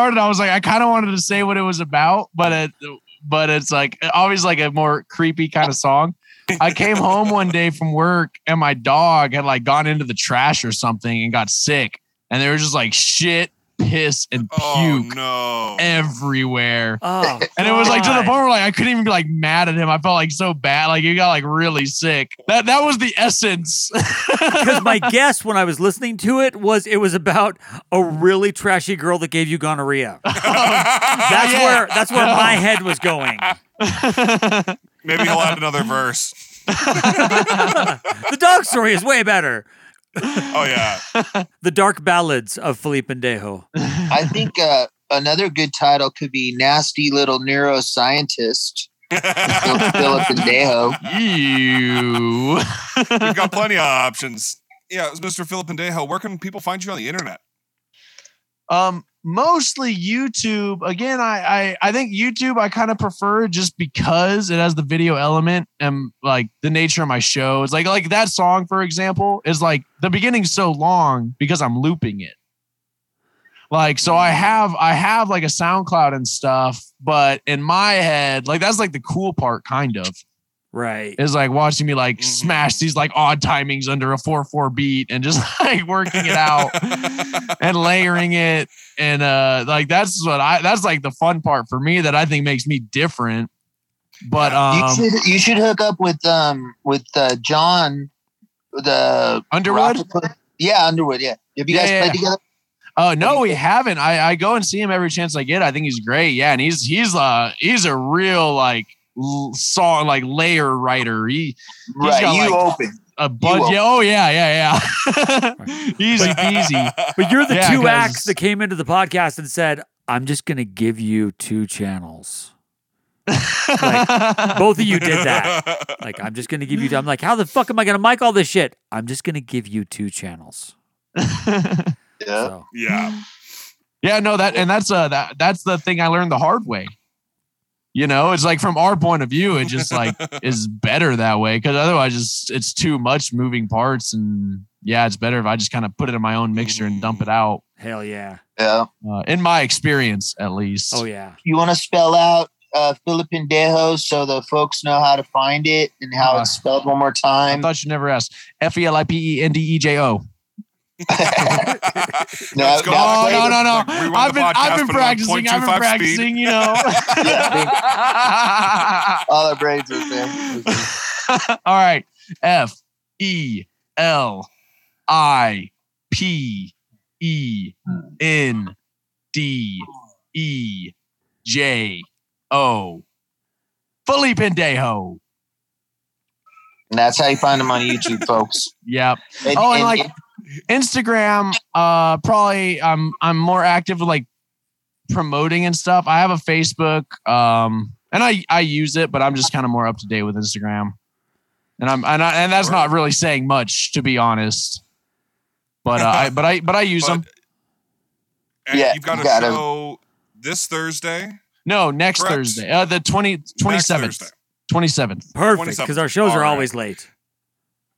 Started, I was like, I kind of wanted to say what it was about, but it, but it's like always like a more creepy kind of song. I came home one day from work and my dog had like gone into the trash or something and got sick, and they were just like shit, piss, and oh, puke Oh no. everywhere. Oh, And it was like to the point where like I couldn't even be like mad at him. I felt like so bad. Like he got like really sick. That that was the essence. Because my guess when I was listening to it was it was about a really trashy girl that gave you gonorrhea. That's Yeah. where that's where my head was going. Maybe he'll add another verse. The dog story is way better. Oh yeah. The dark ballads of Felipe Pendejo. I think uh, another good title could be Nasty Little Neuroscientist. Felipe Pendejo. you. We've got plenty of options. Yeah, it was Mr. Felipe Pendejo, where can people find you on the internet? Um, mostly YouTube. Again, I I, I think YouTube I kind of prefer just because it has the video element and like the nature of my show. It's like like that song, for example, is like the beginning's so long because I'm looping it. Like so I have I have like a SoundCloud and stuff, but in my head, like that's like the cool part, kind of. Right. Is like watching me like Mhm. smash these like odd timings under a 4-4 beat and just like working it out and layering it and uh like that's what I that's like the fun part for me that I think makes me different. But you um should you should hook up with um with uh, John the Underwood? Rockaport- Yeah, Underwood. Yeah. Have you Yeah, guys yeah, played yeah. together? Oh no, we haven't. I, I go and see him every chance I get. I think he's great. Yeah, and he's he's uh he's a real like l- song like layer writer. He Right. got, You like, open. a bunch. Yeah. Oh yeah, yeah, yeah. Easy peasy. But you're the Yeah, two 'cause- acts that came into the podcast and said, I'm just going to give you two channels. Both of you did that. Like, I'm just going to give you, I'm like, how the fuck am I going to mic all this shit? I'm just going to give you two channels. Yeah. So, yeah. Yeah, no, that and that's uh that that's the thing I learned the hard way. You know, it's like from our point of view, it just like is better that way because otherwise, it's it's too much moving parts, and yeah, it's better if I just kind of put it in my own mixer and dump it out. hell yeah. Yeah. Uh, in my experience, at least. Oh, yeah. You want to spell out uh, Felipendejo so the folks know how to find it and how Uh, it's spelled one more I time? thought you never asked. F e l i p e n d e j o. no, Let's go. Oh later. no no no! Like, I've been podcast, I've been put it on practicing. I've been 0.25 practicing. You know. All our brains are there. All right. F E L I P E N D E J O. Felipe Pendejo. And that's how you find them on YouTube, folks. Yep. And, Oh, and and- like Instagram, uh, probably I'm I'm more active with like promoting and stuff. I have a Facebook, um, and I I use it, but I'm just kind of more up to date with Instagram. And I'm and I, and that's not really saying much to be honest. But uh, I but I but I use them. But- And Yeah, you've got you a gotta- show this Thursday. No, next Correct. Thursday, uh, the 20, 27th. 27th. Perfect. Because our shows All are right. always late.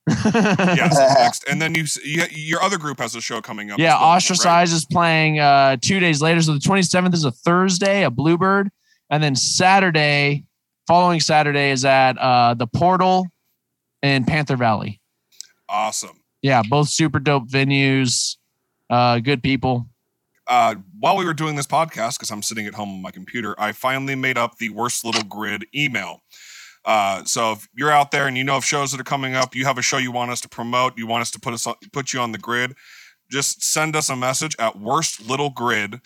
Yes, next. And then you, you your other group has a show coming up. Yeah, as well, right? Ostracize is playing uh two days later. So the 27th is a Thursday, a Bluebird. And then Saturday, following Saturday is at uh the Portal in Panther Valley. Awesome. Yeah, both super dope venues, uh, good people. uh, while we were doing this podcast, because I'm sitting at home on my computer, I finally made up the worst little grid email. Uh, so if you're out there and you know of shows that are coming up, you have a show you want us to promote, you want us to put us on, put you on the grid, just send us a message at worstlittlegrid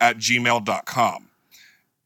at gmail.com.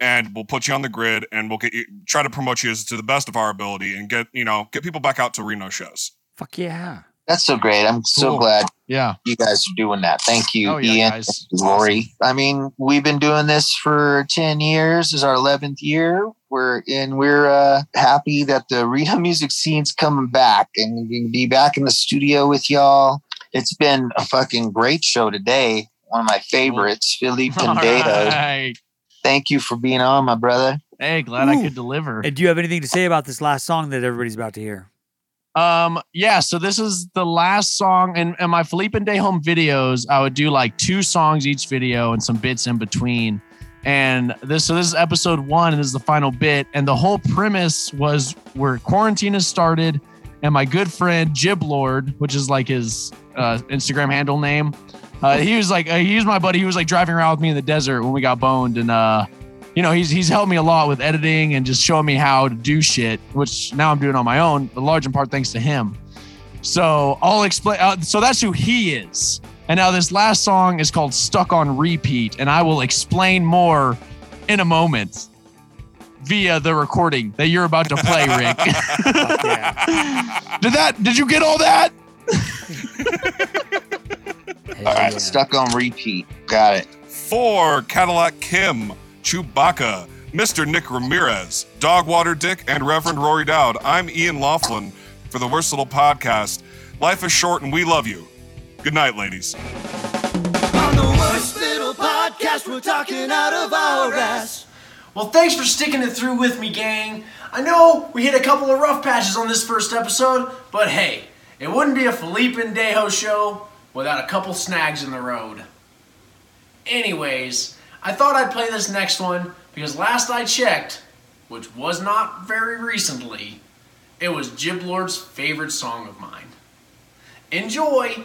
And we'll put you on the grid and we'll get you try to promote you as to the best of our ability and get, you know, get people back out to Reno shows. Fuck yeah. That's so great. I'm so Cool. glad Yeah. you guys are doing that. Thank you, Oh, yeah, Ian. guys. Thank you, Rory. I mean, we've been doing this for 10 years. This is our 11th year. We're and we're uh, happy that the Reno music scene's coming back and we can be back in the studio with y'all. It's been a fucking great show today. One of my favorites, Felipe Pendejo. right. Thank you for being on, my brother. Hey, glad I could deliver. And do you have anything to say about this last song that everybody's about to hear? Um, yeah, so this is the last song in, in my Felipe Pendejo videos. I would do like two songs each video and some bits in between. And this so this is episode one, and this is the final bit. And the whole premise was where quarantine has started, and my good friend Jib Lord, which is like his uh, Instagram handle name, uh, he was like uh, he was my buddy. He was like driving around with me in the desert when we got boned, and uh, you know, he's he's helped me a lot with editing and just showing me how to do shit, which now I'm doing on my own, a large in part thanks to him. So I'll explain. Uh, so that's who he is. And now this last song is called "Stuck on Repeat," and I will explain more in a moment via the recording that you're about to play, Rick. Fuck yeah. did that? Did you get all that? All right, yeah. stuck on repeat. Got it. For Cadillac Kim, Chewbacca, Mr. Nick Ramirez, Dogwater Dick, and Reverend Rory Dowd, I'm Ian Laughlin for the Worst Little Podcast. Life is short and we love you. Good night, ladies. On the worst little podcast, we're talking out of our ass. Well, thanks for sticking it through with me, gang. I know we hit a couple of rough patches on this first episode, but hey, it wouldn't be a Felipe Pendejo show without a couple snags in the road. Anyways, I thought I'd play this next one because last I checked, which was not very recently, it was Jib Lord's favorite song of mine. Enjoy!